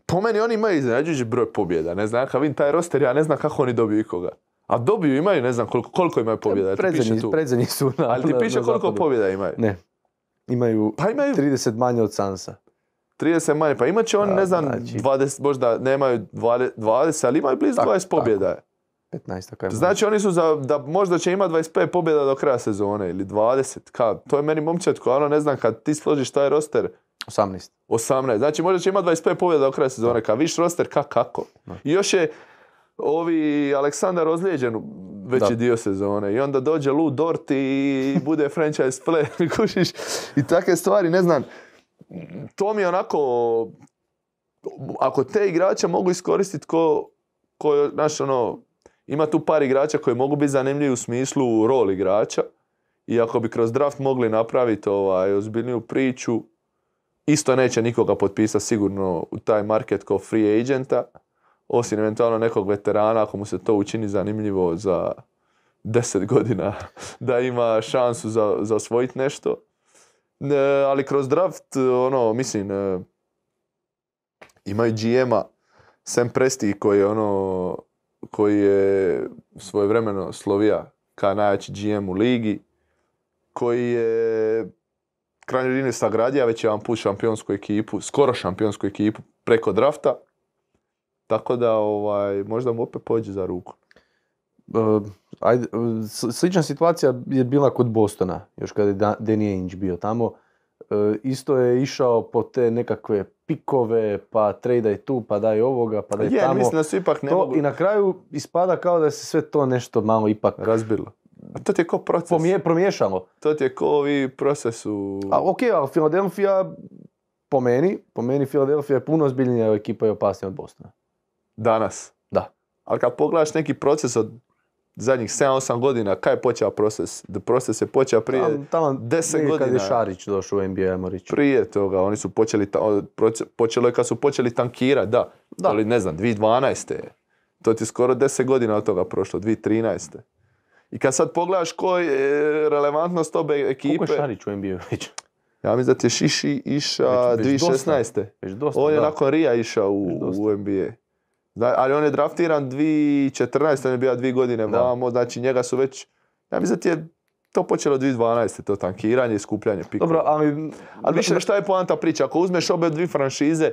po meni oni imaju iznenađujući broj pobjeda. Ne znam, kad vidim taj roster, ja ne znam kako oni dobiju ikoga. A dobiju, imaju, ne znam koliko, koliko imaju pobjeda. Predzadnji, predzadnji su na Ali ti piše koliko pobjeda imaju. Ne. Imaju Pa imaju 30 manje od Sansa. 30 manje. Pa imat će oni, ne znam, znači- 20, možda nemaju 20, 20 ali imaju blizu Tako, 20 pobjeda. 15 tako je. Znači oni su za, da možda će imati 25 pobjeda do kraja sezone ili 20. Ka, to je meni momčad koja ono ne znam kad ti složiš taj roster 18. 18. Znači možda će imati 25 pobjeda do kraja sezone. Kad viš roster, ka, kako? Da. I još je ovi Aleksandar ozlijeđen veći Da. dio sezone. I onda dođe Lou Dort i bude franchise player. Kužiš? I takve stvari, ne znam. To mi je onako... Ako te igrače mogu iskoristiti ko, ko znaš, ono, ima tu par igrača koji mogu biti zanimljivi u smislu rol igrača i ako bi kroz draft mogli napraviti ovaj, ozbiljniju priču, isto neće nikoga potpisati sigurno u taj market kao free agenta, osim eventualno nekog veterana ako mu se to učini zanimljivo za 10 godina da ima šansu za, za osvojiti nešto. Ali kroz draft, ono, mislim, e, imaju GM-a Sam Presti koji je ono, koji je svojevremeno slovija kao najjači GM u ligi, koji je krajnjoj liniji sagradio već jedan put šampionsku ekipu, skoro šampionsku ekipu preko drafta. Tako da ovaj, možda mu opet pođe za ruku. Uh, ajde, s- slična situacija je bila kod Bostona, još kada je Da- Danny Ainge bio tamo. Uh, isto je išao po te nekakve pikove, pa tradaj tu, pa daj ovoga, pa daj Je, tamo. mislim da su ipak ne to, mogu I na kraju ispada kao da se sve to nešto malo ipak razbilo. A to ti je ko proces. pomije, promiješalo. To ti je ko ovi procesu... A ok, ali Philadelphia, po meni, po meni Philadelphia je puno ozbiljnija ekipa i opasnija od Bostona. danas. Da. Ali kad pogledaš neki proces od zadnjih 7-8 godina, kaj je počeo proces? The proces je počeo prije, Tamo- tamo 10 negdje Kad je godina. Šarić došao u NBA, ajmo reći. prije toga. Oni su počeli, ta- počelo je kad su počeli tankirati, da. Da. Ali ne znam, 2012. je. To ti je skoro 10 godina od toga prošlo, 2013. I kad sad pogledaš koji je relevantnost obe Koliko ekipe, je Šarić u NBA već? ja mislim da ti je Šiši išao Već- već dosta. 2016. Već dosta, On je da. nakon Rija išao u, dosta. u NBA. Zna- ali on je draftiran 2014. On je bio dvije godine Da. vamo, znači njega su već... Ja mislim da ti je to počelo 2012. to tankiranje i skupljanje pikova. Dobro, ali... Ali više šta je poanta priča? Ako uzmeš obe dvije franšize,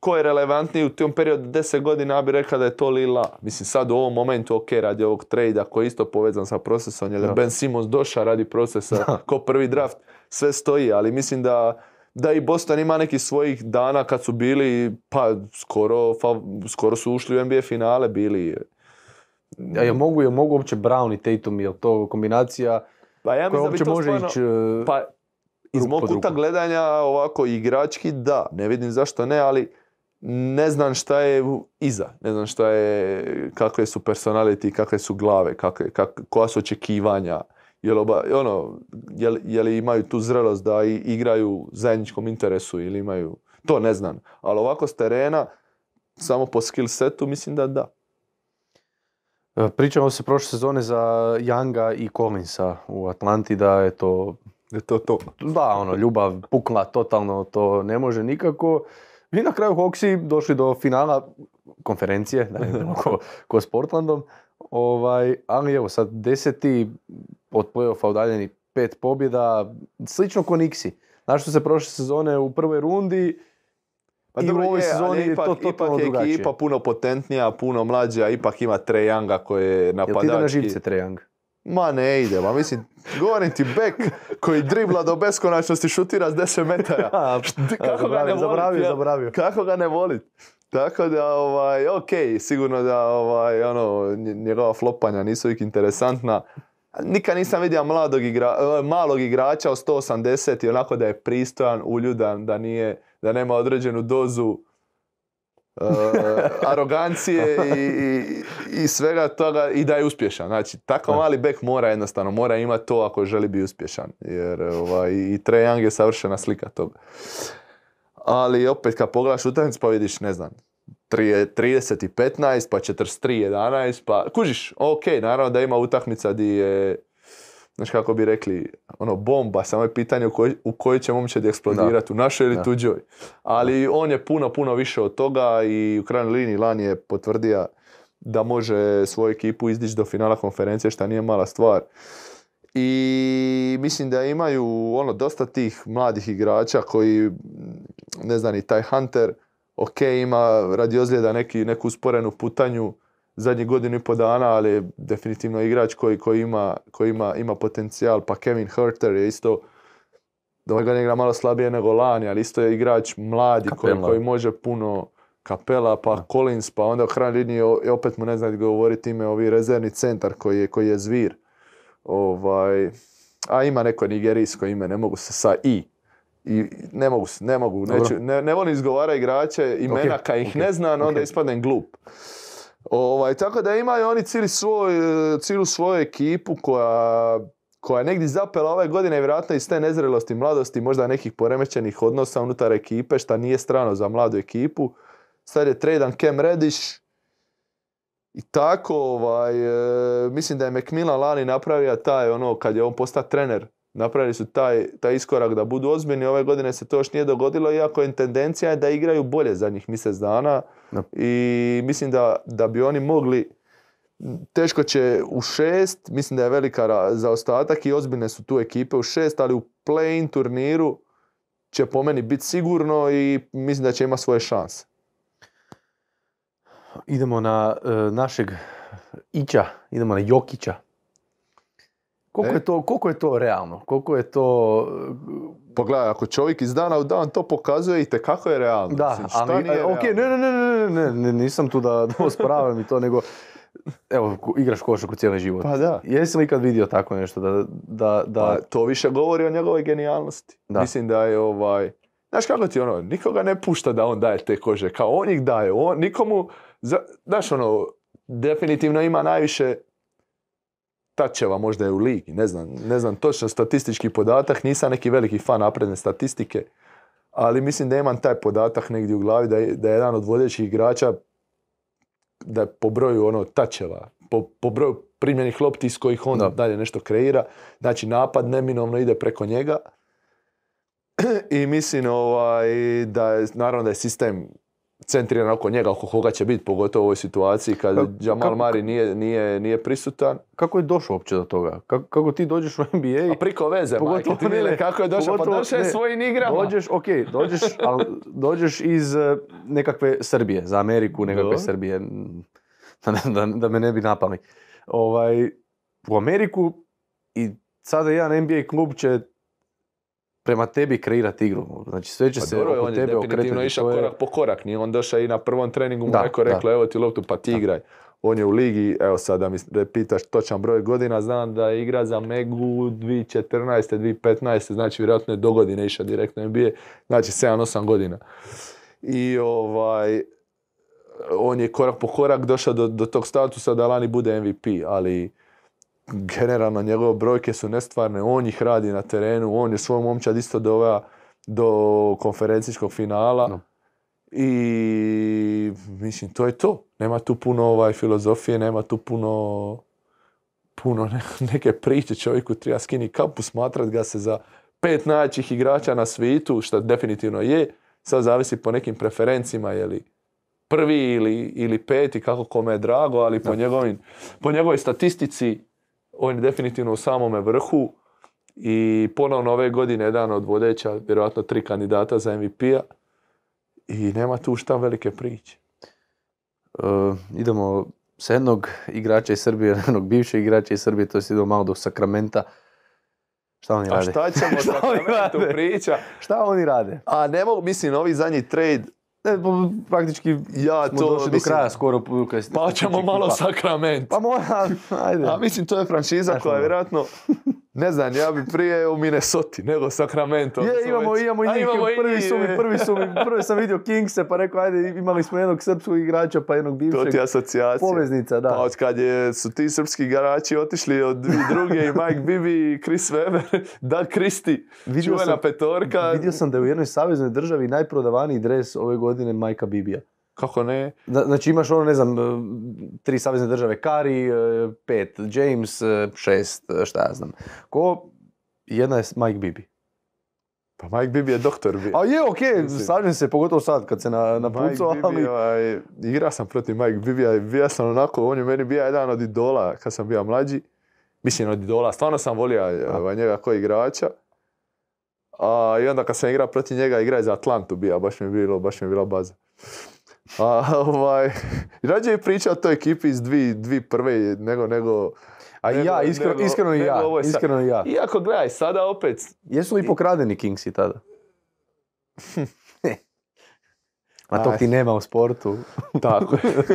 ko je relevantniji u tom periodu 10 godina, ja bih rekao da je to Lila. Mislim, sad u ovom momentu, ok, radi ovog trejda koji je isto povezan sa procesom, jer je Da. Ben Simmons došao radi procesa Da. ko prvi draft, sve stoji, ali mislim da da i Boston ima nekih svojih dana kad su bili, pa skoro, fav- skoro su ušli u NBA finale, bili. A jel mogu, jel mogu uopće Brown i Tatum, jel to kombinacija Pa ja koja uopće može stvarno- ići... e, Pa, iz mog kuta gledanja ovako igrački, da. Ne vidim zašto ne, ali ne znam šta je iza. Ne znam šta je, kakve su personality, kakve su glave, kakve, kak, koja su očekivanja. Jel, oba, ono, jel, jel imaju tu zrelost da i, igraju u zajedničkom interesu ili imaju... To ne znam. Ali ovako s terena, samo po skill setu, mislim da da. e, Pričamo se prošle sezone za Younga i Collinsa u Atlanti da je to Je to to. Da, ono, ljubav pukla totalno, to ne može nikako. I na kraju Hawksi došli do finala konferencije, da ko, ko s Portlandom. Ovaj, ali evo sad deseti od play-offa udaljeni pet pobjeda, slično ko Nixi. Znaš što se prošle sezone u prvoj rundi Pa i u ovoj ali sezoni je ipak, to ipak totalno je drugačije. ekipa puno potentnija, puno mlađa, ipak ima Trae Younga koji je Jel ti ide na napadački. živce Trejang? Ma ne ide, ma mislim, govorim ti bek koji dribla do beskonačnosti, šutira s 10 metara. Kako ga ne volit, zaboravio, jel? zaboravio. Kako ga ne volit? Tako da, ovaj, ok, sigurno da ovaj, ono, nj- njegova flopanja nisu uvijek interesantna. Nikad nisam vidio mladog igra, e, malog igrača od 180 i onako da je pristojan, uljudan, da nije, da nema određenu dozu e, arogancije i, i, i svega toga i da je uspješan. Znači, tako Da. mali bek mora jednostavno, mora imati to ako želi biti uspješan. Jer ovaj, i Trae Young je savršena slika toga. Ali opet kad pogledaš utakmicu pa vidiš, ne znam, 30 i 15, pa 43 i 11, pa kužiš, ok, naravno da ima utakmica di je, znaš kako bi rekli, ono bomba, samo je pitanje u kojoj, kojoj će momčadi eksplodirati, u našoj ili tuđoj. Ali on je puno, puno više od toga i u krajnjoj liniji Lani je potvrdio da može svoju ekipu izdići do finala konferencije, što nije mala stvar. I mislim da imaju ono dosta tih mladih igrača koji, ne znam, i taj Hunter, ok, ima radi ozljeda neki, neku usporenu putanju zadnjih godinu i po dana, ali je definitivno igrač koji, koji, ima, koji ima, ima potencijal. Pa Kevin Herter je isto, da ovaj godina igra malo slabije nego lani, ali isto je igrač mladi koji, koji može puno kapela, pa Collins, pa onda u krajnjoj liniji opet mu ne znam govoriti ime, ovi rezervni centar koji je, koji je zvir. Ovaj, a ima neko nigerijsko ime, ne mogu se sa i. I ne mogu, se- ne mogu, Dobro. neću, ne, ne volim izgovara igrače, imena Ok, kad ih ok, ne znam, onda ok. ispadnem glup. Ovaj, tako da imaju oni cijeli svoj, cijelu svoju ekipu koja, koja je negdje zapela ove godine, vjerojatno iz te nezrelosti, mladosti, možda nekih poremećenih odnosa unutar ekipe, što nije strano za mladu ekipu. Sad je tradan Cam Reddish, i tako, ovaj, e, mislim da je McMillan lani napravio taj, ono, kad je on postao trener, napravili su taj, taj iskorak da budu ozbiljni. Ove godine se to još nije dogodilo, iako je tendencija da igraju bolje zadnjih mjesec dana. Da. I mislim da, da bi oni mogli, teško će u šest, mislim da je velika zaostatak i ozbiljne su tu ekipe u šest, ali u play-in turniru će po meni biti sigurno i mislim da će imati svoje šanse. Idemo na e, našeg Ića, idemo na Jokića. Koliko, E. je to, koliko je to realno? Koliko je to... Pogledaj, ako čovjek iz dana u dan to pokazuje i kako je realno. Da, Mislim, šta ali, nije ok, ne, realno? ne, ne, ne, ne, ne, nisam tu da, da osporavam i to, nego, evo, igraš košarku cijeli život. Pa da. Jesi li ikad vidio tako nešto da, da, da, Pa, to više govori o njegovoj genijalnosti. Da. Mislim da je ovaj... Znaš kako ti ono, nikoga ne pušta da on daje te kože, kao on ih daje, on, nikomu, za, znaš ono, definitivno ima najviše tačeva možda je u ligi, ne znam, ne znam točno statistički podatak, nisam neki veliki fan napredne statistike, ali mislim da imam taj podatak negdje u glavi da je, da je jedan od vodećih igrača da je po broju ono tačeva, po, po broju primljenih lopti iz kojih on Da. dalje nešto kreira, znači napad neminovno ide preko njega i mislim ovaj, da je, naravno da je sistem centriran oko njega, oko koga će biti, pogotovo u ovoj situaciji kad Kako- Jamal kako- Mari nije, nije, nije prisutan. kako je došao uopće do toga? Kako, kako ti dođeš u NBA? A priko veze, Pogotovo majke, ti ne, kako je došao, pa došao je svojim igrama. Dođeš, ok, dođeš, ali dođeš iz e, nekakve Srbije, za Ameriku nekakve Da. Srbije, da, da, da me ne bi napali. Ovaj, u Ameriku i sada jedan NBA klub će prema tebi kreirati igru. Znači sve će Pa se dobro, oko on je tebe definitivno okretati. išao To je- korak po korak, nije on došao i na prvom treningu mu Da, neko rekao evo ti loptu pa ti Da. igraj. On je u ligi, evo sad da mi pitaš točan broj godina, znam da je igra za Megu 2014. 2015. Znači vjerojatno je do godine išao direktno NBA, znači 7-8 godina. I ovaj, on je korak po korak došao do, do tog statusa da lani bude MVP, ali generalno njegove brojke su nestvarne, on ih radi na terenu, on je svoj momčad isto doveo do konferencijskog finala Da. i mislim to je to. Nema tu puno ovaj filozofije, nema tu puno puno ne- neke priče čovjeku treba skini kapu, smatrat ga se za pet najjačih igrača na svijetu, što definitivno je. Sad zavisi po nekim preferencima, je li prvi ili, ili peti, kako kome je drago, ali po, njegovim, po njegovoj statistici on je definitivno u samome vrhu i ponovno ove godine jedan od vodeća, vjerojatno tri kandidata za MVP-a i nema tu šta velike priče. E, idemo sa jednog igrača iz Srbije, jednog bivšeg igrača iz Srbije, to je idemo malo do Sakramenta. Šta oni A rade? šta ćemo Šta sa oni Sacramento rade? priča? Šta oni rade? A ne mogu, mislim, ovi zadnji trade, Ne, pa, praktički ja smo to, došli mislim, do kraja skoro. kad- pa ćemo malo Sakrament. Pa mora, ajde. A mislim, to je franšiza koja je ono. vjerojatno, ne znam, ja bi prije u Minnesota nego Sacramento. Je, imamo, već- imamo i A njih, imamo i prvi su mi, prvi su mi, prvi sam vidio Kingse, pa rekao, ajde, imali smo jednog srpskog igrača, pa jednog To bivšeg. ti je asocijacija. Poveznica, da. Pa od kad je, su ti srpski igrači otišli od druge i Mike Bibi i Chris Weber, Christie, Vidio čuvena sam- petorka. Vidio sam da je u jednoj saveznoj državi najprodavaniji dres ove godine Majka Bibija. Kako ne? Zna- Znači imaš ono, ne znam, e, tri savezne države, Kari, e, pet, James, e, šest, šta ja znam. Ko? Jedna je Mike Bibi. Pa Mike Bibi je doktor bio. A je, okej, Mislim. slažem se, pogotovo sad kad se na, na Mike pucu, Bibi, ali... ovaj, igra sam protiv Mike Bibija i bio sam onako, on je meni bio jedan od idola kad sam bio mlađi. Mislim od idola, stvarno sam volio ovaj, njega kao igrača. A, I onda kad sam igrao protiv njega, igra je za Atlantu bio, baš mi je bilo, baš mi je bila baza. A, ovaj, rađe je pričao o toj ekipi iz dvi, dvi prve nego, nego, A nego- ja, iskreno, nego- iskreno i ja, sad. iskreno i ja. Iako gledaj, sada opet, Jesu li pokradeni Kingsi tada? Ma Aj. ti nema u sportu. tako je.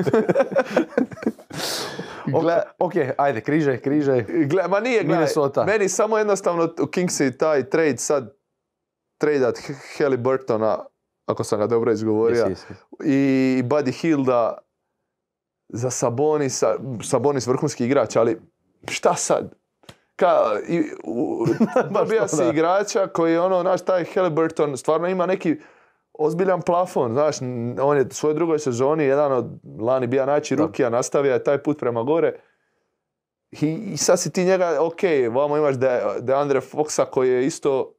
Gle- ok, ajde, križaj, križaj. Gle, ma nije, gledaj, Minnesota. meni samo jednostavno u Kingsi taj trade sad, tradeat Halliburtona, ako sam ga dobro izgovorio, i Buddy Hilda za Sabonisa, Sabonis vrhunski igrač, ali šta sad? Ka, i, u, dobija si igrača koji je ono, znaš, taj Halliburton stvarno ima neki ozbiljan plafon, znaš, on je u svojoj drugoj sezoni jedan od lani bija najjači Da. rukija, nastavio je taj put prema gore. I, i sad si ti njega, ok, vamo imaš De, Deandre Foxa koji je isto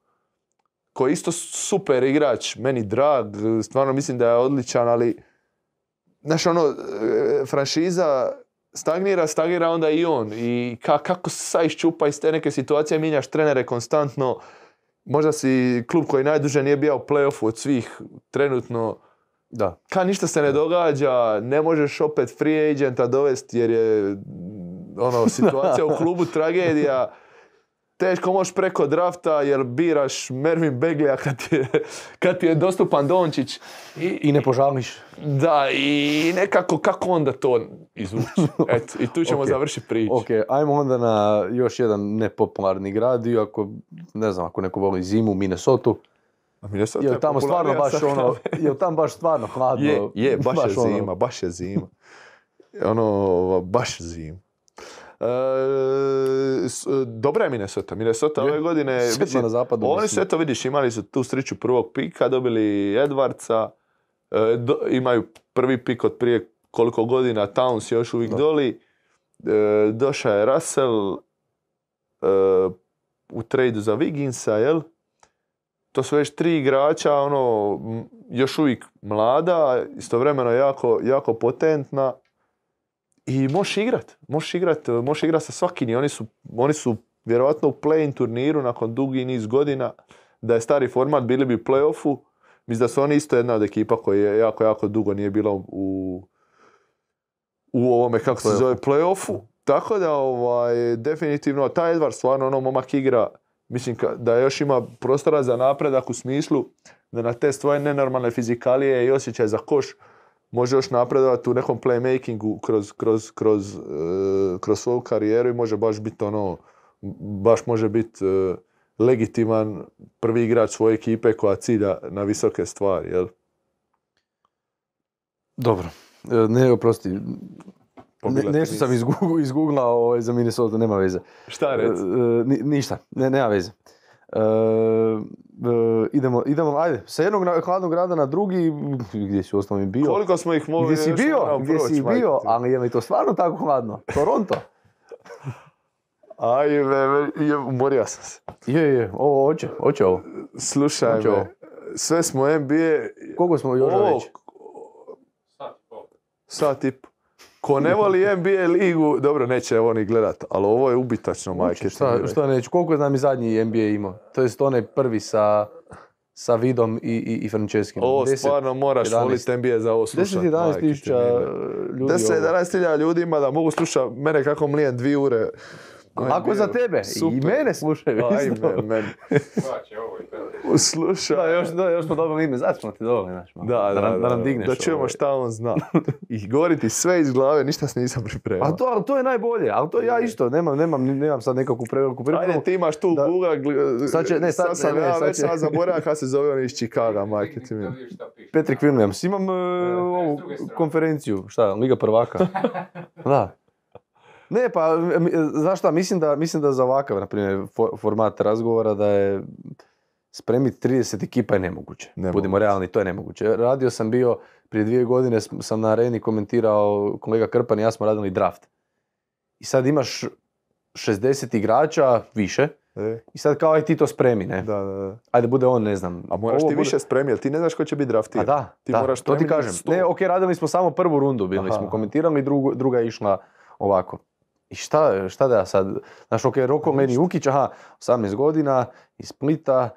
koji je isto super igrač, meni drag, stvarno mislim da je odličan, ali znaš ono, e, franšiza stagnira, stagnira onda i on. I ka, kako se sad iščupa iz te neke situacije, mijenjaš trenere konstantno možda si klub koji najduže nije bio u play-offu od svih trenutno. Da. Ka ništa se ne događa, ne možeš opet free agenta dovesti jer je ono, situacija u klubu tragedija. Teško možeš preko drafta jer biraš Mervin Beglija kad ti je, kad ti je dostupan Dončić. I, I ne požališ. da, i nekako kako onda to izvući. Eto, i tu ćemo Ok. završiti priču. Ok, ajmo onda na još jedan nepopularni grad, iako, ne znam, ako neko voli zimu, Minnesota. Minnesota je tamo stvarno baš ono, jel tamo baš stvarno hladno? Je, je, baš, je ono- zima, baš je zima. Ono, baš zima. E, s- dobra je Minnesota. Minnesota ove godine... Mislim, na zapadu, Oni su, eto vidiš, imali su tu sreću prvog pika, dobili Edwardsa, e, do- imaju prvi pik od prije koliko godina, Towns je još uvijek Da. doli, e, došao je Russell e, u tradu za Wigginsa, jel? To su već tri igrača, ono, još uvijek mlada, istovremeno jako, jako potentna. I možeš igrat, možeš igrat, možeš igrat sa svakim oni su, oni su vjerojatno u play-in turniru nakon dugi niz godina. Da je stari format, bili bi u play-offu. Mislim da su oni isto jedna od ekipa koja je jako, jako dugo nije bila u, u ovome, kako se zove, play-offu. Tako da, ovaj, definitivno, taj Edward stvarno ono momak igra, mislim da još ima prostora za napredak u smislu da na te svoje nenormalne fizikalije i osjećaj za koš može još napredovati u nekom playmakingu kroz, kroz, kroz, eh, kroz svoju karijeru i može baš biti ono, baš može biti eh, legitiman prvi igrač svoje ekipe koja cilja na visoke stvari, jel? Dobro. E, Ne, oprosti. Ne, nešto sam izguglao ovaj, za Minnesota, nema veze. Šta E, reci? e, ni- ništa, ne, nema veze. E, e, idemo, idemo, ajde, sa jednog na- hladnog grada na drugi, gdje si osnovno bio? Koliko smo ih mogli Gdje si bio? moramo Gdje proći, si majke bio? Ali je li to stvarno tako hladno? Toronto? Ajme, me- je, umorio sam se. Je, je, ovo hoće, hoće ovo. Slušaj ovo. me, sve smo NBA... Koliko smo još Ovo, već? Sat i po. Ko ne voli NBA ligu, dobro, neće ovo ni gledat, ali ovo je ubitačno, majke. Šta, šta neću, koliko znam i zadnji NBA imao? To jest onaj prvi sa, sa Vidom i, i, i Franceskim. Ovo 10 stvarno moraš 11. voliti NBA za ovo slušat. 10-11 majke ti tisuća ljudi. 10 ovo. 11 hiljada ljudi ima da mogu slušati mene kako mlijem dvije ure. Ako za tebe, i Super. mene slušaju isto. Ajme, men. Slušaj. Da, još, da, još smo dobili ime, zato smo ti dobili, znaš, malo. Da, da, nam, da, nam digneš. Da čujemo ovaj. šta on zna. I govoriti sve iz glave, ništa se nisam pripremao. A to, ali to je najbolje, ali to ja isto, nemam, nemam, nemam sad nekakvu preveliku pripremu. Ajde, ti imaš tu Da. Google, gl- Sad će- ne, sad- sam ne, ne, ja sad već sad zaboravio kako se zove on iz Chicaga, majke ti mi. Patrick Williams, imam e, ovu konferenciju, šta, Liga prvaka. da. Ne, pa, znaš šta, mislim da, mislim da za ovakav, na primjer, fo- format razgovora da je spremiti 30 ekipa je nemoguće. Nemoguće. Budimo realni, to je nemoguće. Radio sam bio, prije dvije godine sam na areni komentirao, kolega Krpan i ja smo radili draft. I sad imaš 60 igrača više E, i sad kao aj ti to spremi, ne? da, da, da. Ajde bude on, ne znam. A moraš ovo ti bude- više spremiti, jer ti ne znaš ko će biti A draftiran. da, Ti da, moraš to ti kažem. Ne, ok, radili smo samo prvu rundu, bili Aha. smo komentirali, drugu, druga je išla ovako. I šta, šta da ja sad, znaš, ok, Roko Meni Ukić, aha, 18 godina, iz Splita,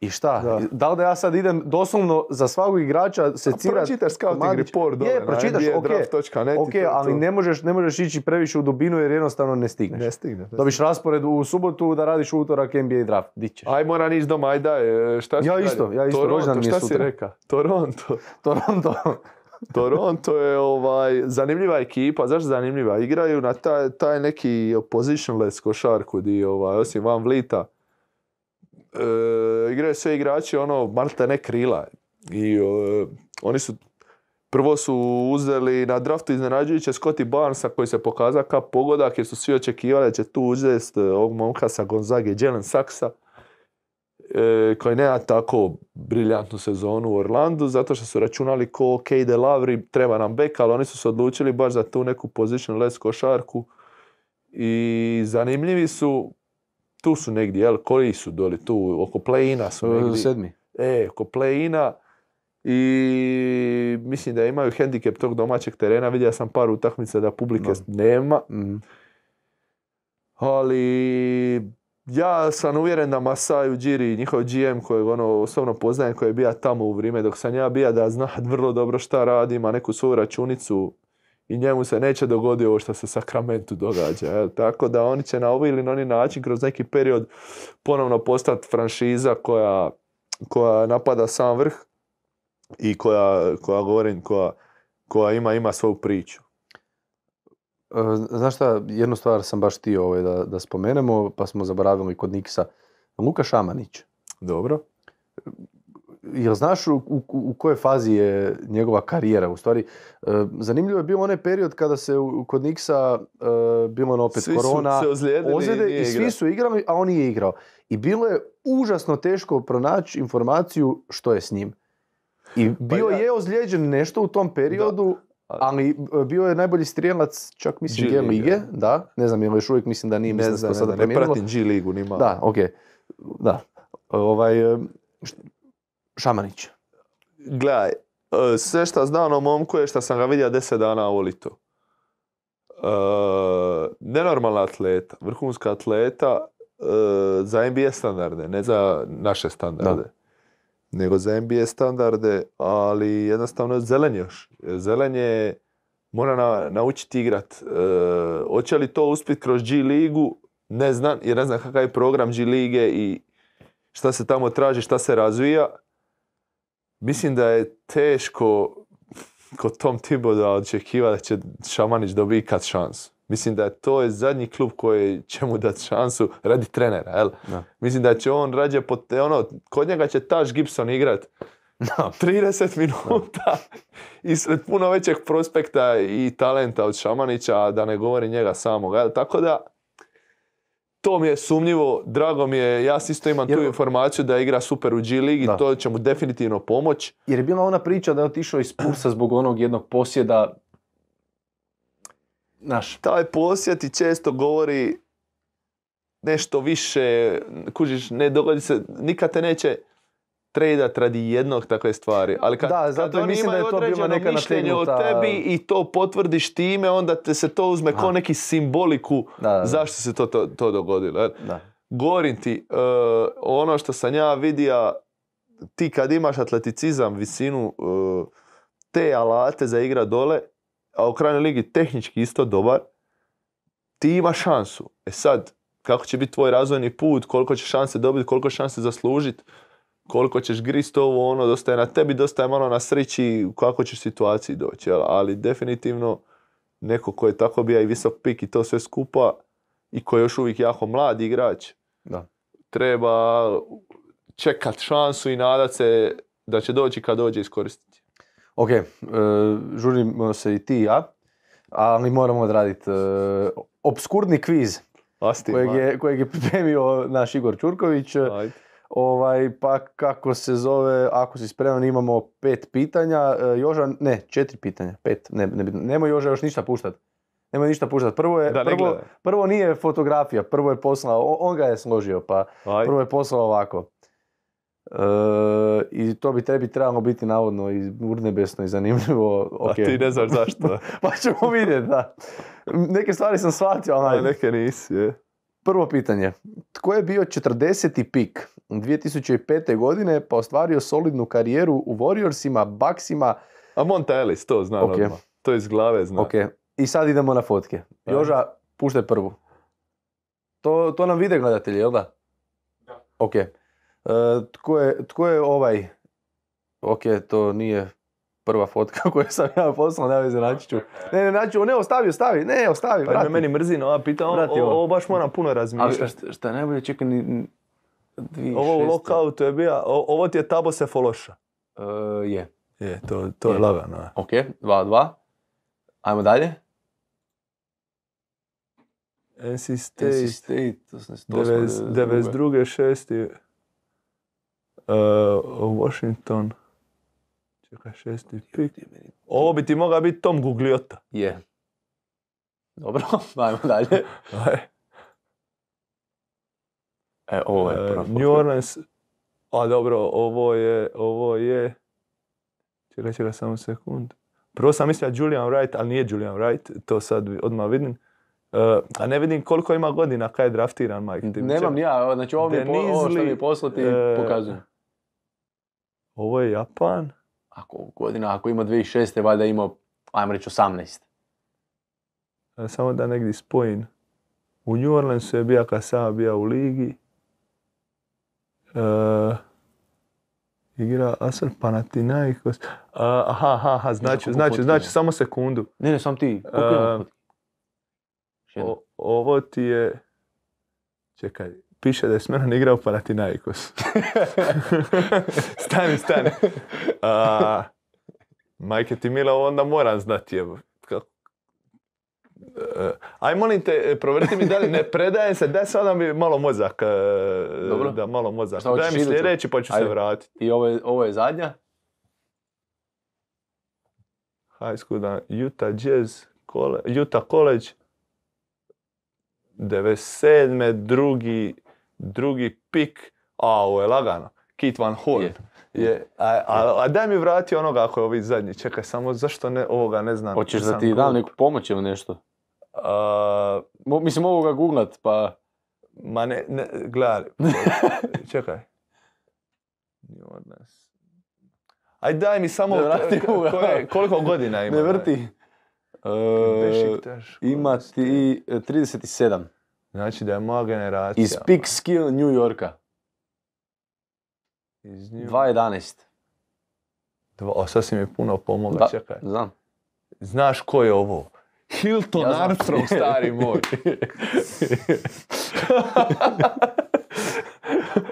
i šta? Da. Da. li da ja sad idem doslovno za svakog igrača secirat Pročitaš scouting report dole Je, na pročitaš, ok, nbadraft.net i ok, to ali to. ne možeš, ne možeš ići previše u dubinu jer jednostavno ne stigneš. Ne stigne. ne Dobiš raspored u subotu da radiš utorak NBA draft. Di ćeš? Aj, moram ići doma, aj daj, e, šta si Ja isto, ja isto, Toronto, rođendan mi je šta si reka? Toronto. Toronto. Toronto je ovaj, zanimljiva ekipa, zašto zanimljiva? Igraju na taj, taj neki positionless košarku di, ovaj, osim Van Vlita. E, igraju sve igrači ono, malte ne krila. I e, oni su Prvo su uzeli na draftu iznenađujuće Scotty Barnesa koji se pokazao kao pogodak jer su svi očekivali da će tu uzeti ovog momka sa Gonzage, Jalen Saxa e, koji nema tako briljantnu sezonu u Orlandu, zato što su računali ko Kade Lavri, treba nam bek, ali oni su se odlučili baš za tu neku position less košarku. I zanimljivi su, tu su negdje, jel, koji su doli tu, oko play-ina su negdje. Sedmi. E, oko play-ina i mislim da imaju hendikep tog domaćeg terena, vidio sam par utakmica da publike nema, Mhm. ali ja sam uvjeren da Masai Ujiri, njihov GM kojeg ono osobno poznajem, koji je bio tamo u vrijeme dok sam ja bio da zna vrlo dobro šta radi, ima neku svoju računicu i njemu se neće dogoditi ovo što se Sakramentu događa. jel? Tako da oni će na ovaj ili na onaj način kroz neki period ponovno postati franšiza koja, koja napada sam vrh i koja, koja govorim, koja, koja ima, ima svoju priču. E, Znaš šta, jednu stvar sam baš htio ovaj, da, da spomenemo, pa smo zaboravili kod Niksa. Luka Šamanić. Dobro. Jel znaš u, u, u kojoj fazi je njegova karijera? U stvari, e, zanimljivo je bio onaj period kada se u- kod Niksa e, bilo ono opet Svi su korona, se ozlijedili ozljede i svi su igrali, a on nije igrao. I bilo je užasno teško pronaći informaciju što je s njim. I bio Pa ja- je ozlijeđen nešto u tom periodu, ali e, bio je najbolji strijelac, čak mislim G lige. da, ne znam, jel još uvijek mislim da nije, Ne mislim da se sada ne pratim G ligu ni malo. Da, ok. Da. Ovaj, e, Šamanić. Gledaj, e, sve što znam o momku je što sam ga vidio 10 dana u Olitu. E, nenormalna atleta, vrhunska atleta e, za NBA standarde, ne za naše standarde. Nego za NBA standarde, ali jednostavno zelen još. Zelen je, mora na, naučiti igrat. E, hoće li to uspjeti kroz G ligu? Ne znam, jer ne znam kakav je program G lige i šta se tamo traži, šta se razvija. Mislim da je teško kod Tom Thibodeau očekiva da će Šamanić dobiti kad šansu. Mislim da to je zadnji klub koji će mu dati šansu radi trenera, jel? Da. Mislim da će on rađe, pot, ono, kod njega će Taš Gibson igrat Da. 30 minuta i sred puno većeg prospekta i talenta od Šamanića, da ne govori njega samog. jel? Tako da, to mi je sumnjivo, drago mi je, ja isto imam Jer- tu informaciju da igra super u G ligi, Da. to će mu definitivno pomoć. Jer je bila ona priča da je otišao iz Pulsa zbog onog jednog posjeda. Naš. taj posjet i često govori nešto više, kužiš, ne dogodi se, nikad te neće tradat radi jednog takve stvari. Ali kad, Da, zato kad mislim da je to određeno neka mišljenje o tebi i to potvrdiš time, onda te se to uzme kao neki simboliku Da, da, da. zašto se to, to, to dogodilo. Govorim ti, e, ono što sam ja vidio, ti kad imaš atleticizam, visinu, e, te alate za igra dole, a u krajnjoj ligi tehnički isto dobar, ti imaš šansu. E sad, kako će biti tvoj razvojni put, koliko ćeš šanse dobiti, koliko šanse zaslužiti, koliko ćeš grist ovo, ono, dosta je na tebi, dosta je malo na sreći u kako ćeš situaciji doći. Jel? Ali definitivno neko ko je tako bio i visok pik i to sve skupa i ko je još uvijek jako mlad igrač, Da. treba čekat šansu i nadat se da će doći kad dođe iskoristiti. Ok, e, žurimo se i ti i ja, ali moramo odraditi e, obskurni kviz Asti, kojeg je, kojeg je pripremio naš Igor Čurković. Ajde. Ovaj, pa kako se zove, ako si spreman, imamo pet pitanja. E, Joža, ne, četiri pitanja, pet, ne, ne, nemoj Joža još ništa puštat. Nemoj ništa puštat. Prvo, je, Da prvo, prvo nije fotografija, prvo je poslao, on, on ga je složio, pa Ajde. prvo je poslao ovako. E, I to bi tebi trebalo biti navodno i urnebesno i zanimljivo. A ok. ti ne znaš zašto. pa ćemo vidjeti, da. Neke stvari sam shvatio, ali A neke nisi, je. Prvo pitanje. Tko je bio 40. pik 2005. godine pa ostvario solidnu karijeru u Warriorsima, Bucksima? A Monta Ellis, to znam Ok. odmah. To iz glave znam. Ok, i sad idemo na fotke. Joža, puštaj prvu. To, to nam vide gledatelji, jel da? Da. Ok. E, tko, je, tko je ovaj? Ok, to nije prva fotka koju sam ja poslao, ne veze, naći ću. Ne, ne, naći ću, ne, ostavi, ostavi, ne, ostavi, Pa me vrati. meni mrzi na ova pita, ovo, Vrati ovo. ovo baš moram puno Ali razmišljati. šta, šta je najbolje, čekaj, ni, ni- 2006. Ovo u lockoutu je bio, ovo ti je Tabo Sefološa. E, je. Je, to, to je Je. lagano. Ok, 2-2. Ajmo dalje. NC State, NC State, to sam- to smo, 90 e, 92. šesti. Uh, Washington. Čekaj, šesti pik. Ovo bi ti mogao biti Tom Gugliota. Je. Dobro, ajmo dalje. Aj. E, ovo je E, prva New. Orleans. A dobro, ovo je, ovo je... Čekaj, čekaj, samo sekund. Prvo sam mislio Julian Wright, ali nije Julian Wright, to sad odmah vidim. E, a ne vidim koliko ima godina kad je draftiran Mike. Nemam ja, znači ovo, mi po- ovo što mi je poslo ti e, pokazujem. Ovo je Japan. Ako godina, ako ima 2006. valjda je imao, ajmo reći 18. E, Samo da negdje spojim. U New Orleansu je bio kad sam bio u ligi. E, igra Asar Panathinaikos. A, aha, aha, aha, znači, znači, znači, samo sekundu. Ne, ne, sam ti. Ima E. O- ovo ti je... Čekaj, piše da je Smeran igrao Panathinaikos. stani, stani. A, majke ti mila, onda moram znati. Evo. Kako- E, Aj, molim te, provrti mi da li ne predajem se, daj sada mi malo mozak. e, Dobro. Da, malo mozak. Šta Daj mi sljedeći pa ću se Ajde. vratiti. I ovo je, ovo je zadnja? High school, da, Utah Jazz, kole, Utah College, 97. drugi, drugi pik, a ovo je lagano, Kit Van Horn. Je. Je, a, a, a daj mi vrati onoga ako je ovi zadnji, čekaj, samo zašto ne, ovoga ne znam. Hoćeš da ti dam neku pomoć ili nešto? A, Mo- mislim, mogu ga googlat, pa... ma ne, ne, gledaj, čekaj. Aj daj mi samo, Ne vrati koje- koliko godina ima. Ne vrti. E, Bešiktaš, ima ti e, 37. Znači da je moja generacija. Iz Peak Skill New Yorka. Iz New- 2.11. Dva, o, sad si mi puno pomogao, Da. čekaj. Znam. Znaš ko je ovo? Hilton Ja. Armstrong, stari moj.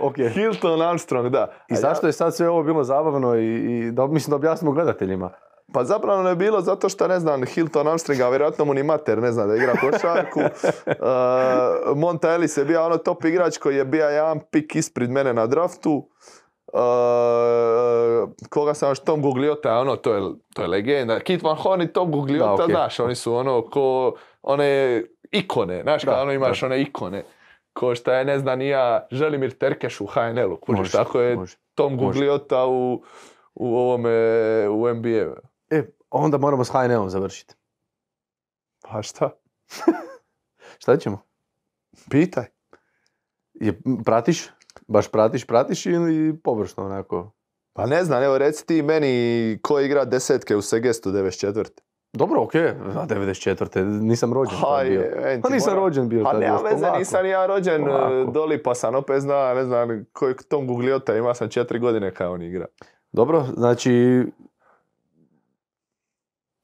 ok. Hilton Armstrong, da. I zašto ja- je sad sve ovo bilo zabavno i, i da, mislim da objasnimo gledateljima. Pa zapravo je bilo zato što ne znam, Hilton Armstronga, vjerojatno mu ni mater ne zna da igra košarku. uh, Monta Ellis je bio ono top igrač koji je bio jedan pik ispred mene na draftu. Uh, koga sam još Tom Gugliota, ono, to je, to je legenda. Kit Van Horn i Tom Gugliota, Da, okej. znaš, oni su ono ko one ikone, znaš, Da, kao ono imaš da. one ikone. Ko šta je, ne znam, ja, Želimir Terkeš u HNL-u, kužiš, tako je može. Tom može. Gugliota u, u ovome, u NBA. E, onda moramo s HNL-om završiti. Pa šta? Šta ćemo? Pitaj. Je, pratiš? Baš pratiš, pratiš ili površno onako? Pa ne znam, evo reci ti meni ko igra desetke u Segestu 94. Dobro, okej, a 94. nisam rođen Haj, bio. en Pa nisam moram- rođen bio Pa nema veze, nisam ni ja rođen Polako. e, doli, pa sam opet zna, ne znam koji Tom Gugliota, ima sam četiri godine kao on igra. Dobro, znači...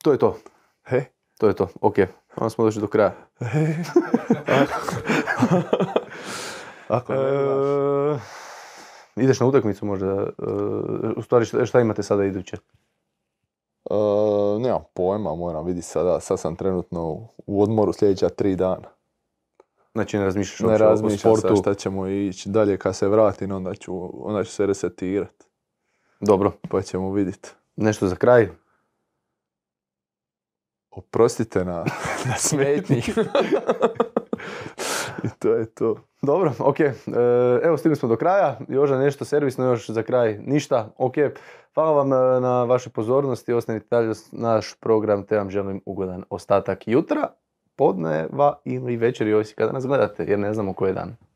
To je to. He? To je to, ok. Onda smo došli do kraja. Ako ne. E, ideš na utakmicu možda? e, u stvari šta, šta imate sada iduće? E, nemam pojma, moram vidjeti sada, sad sam trenutno u odmoru sljedeća tri dana. Znači ne razmišljaš Ne uopće o razmišljam sportu? sad šta ćemo ići dalje kad se vratim, onda ću, onda ću se resetirati, Dobro, pa ćemo vidjeti. nešto za kraj? Oprostite na, na smetnji. I to je to. Dobro, ok. E, evo stigli smo do kraja. Joža nešto servisno još za kraj. Ništa, ok. Hvala vam e, na vašoj pozornosti. Ostanite dalje naš program te vam želim ugodan ostatak jutra, podneva ili večeri, ovisi kada nas gledate, jer ne znamo koji je dan.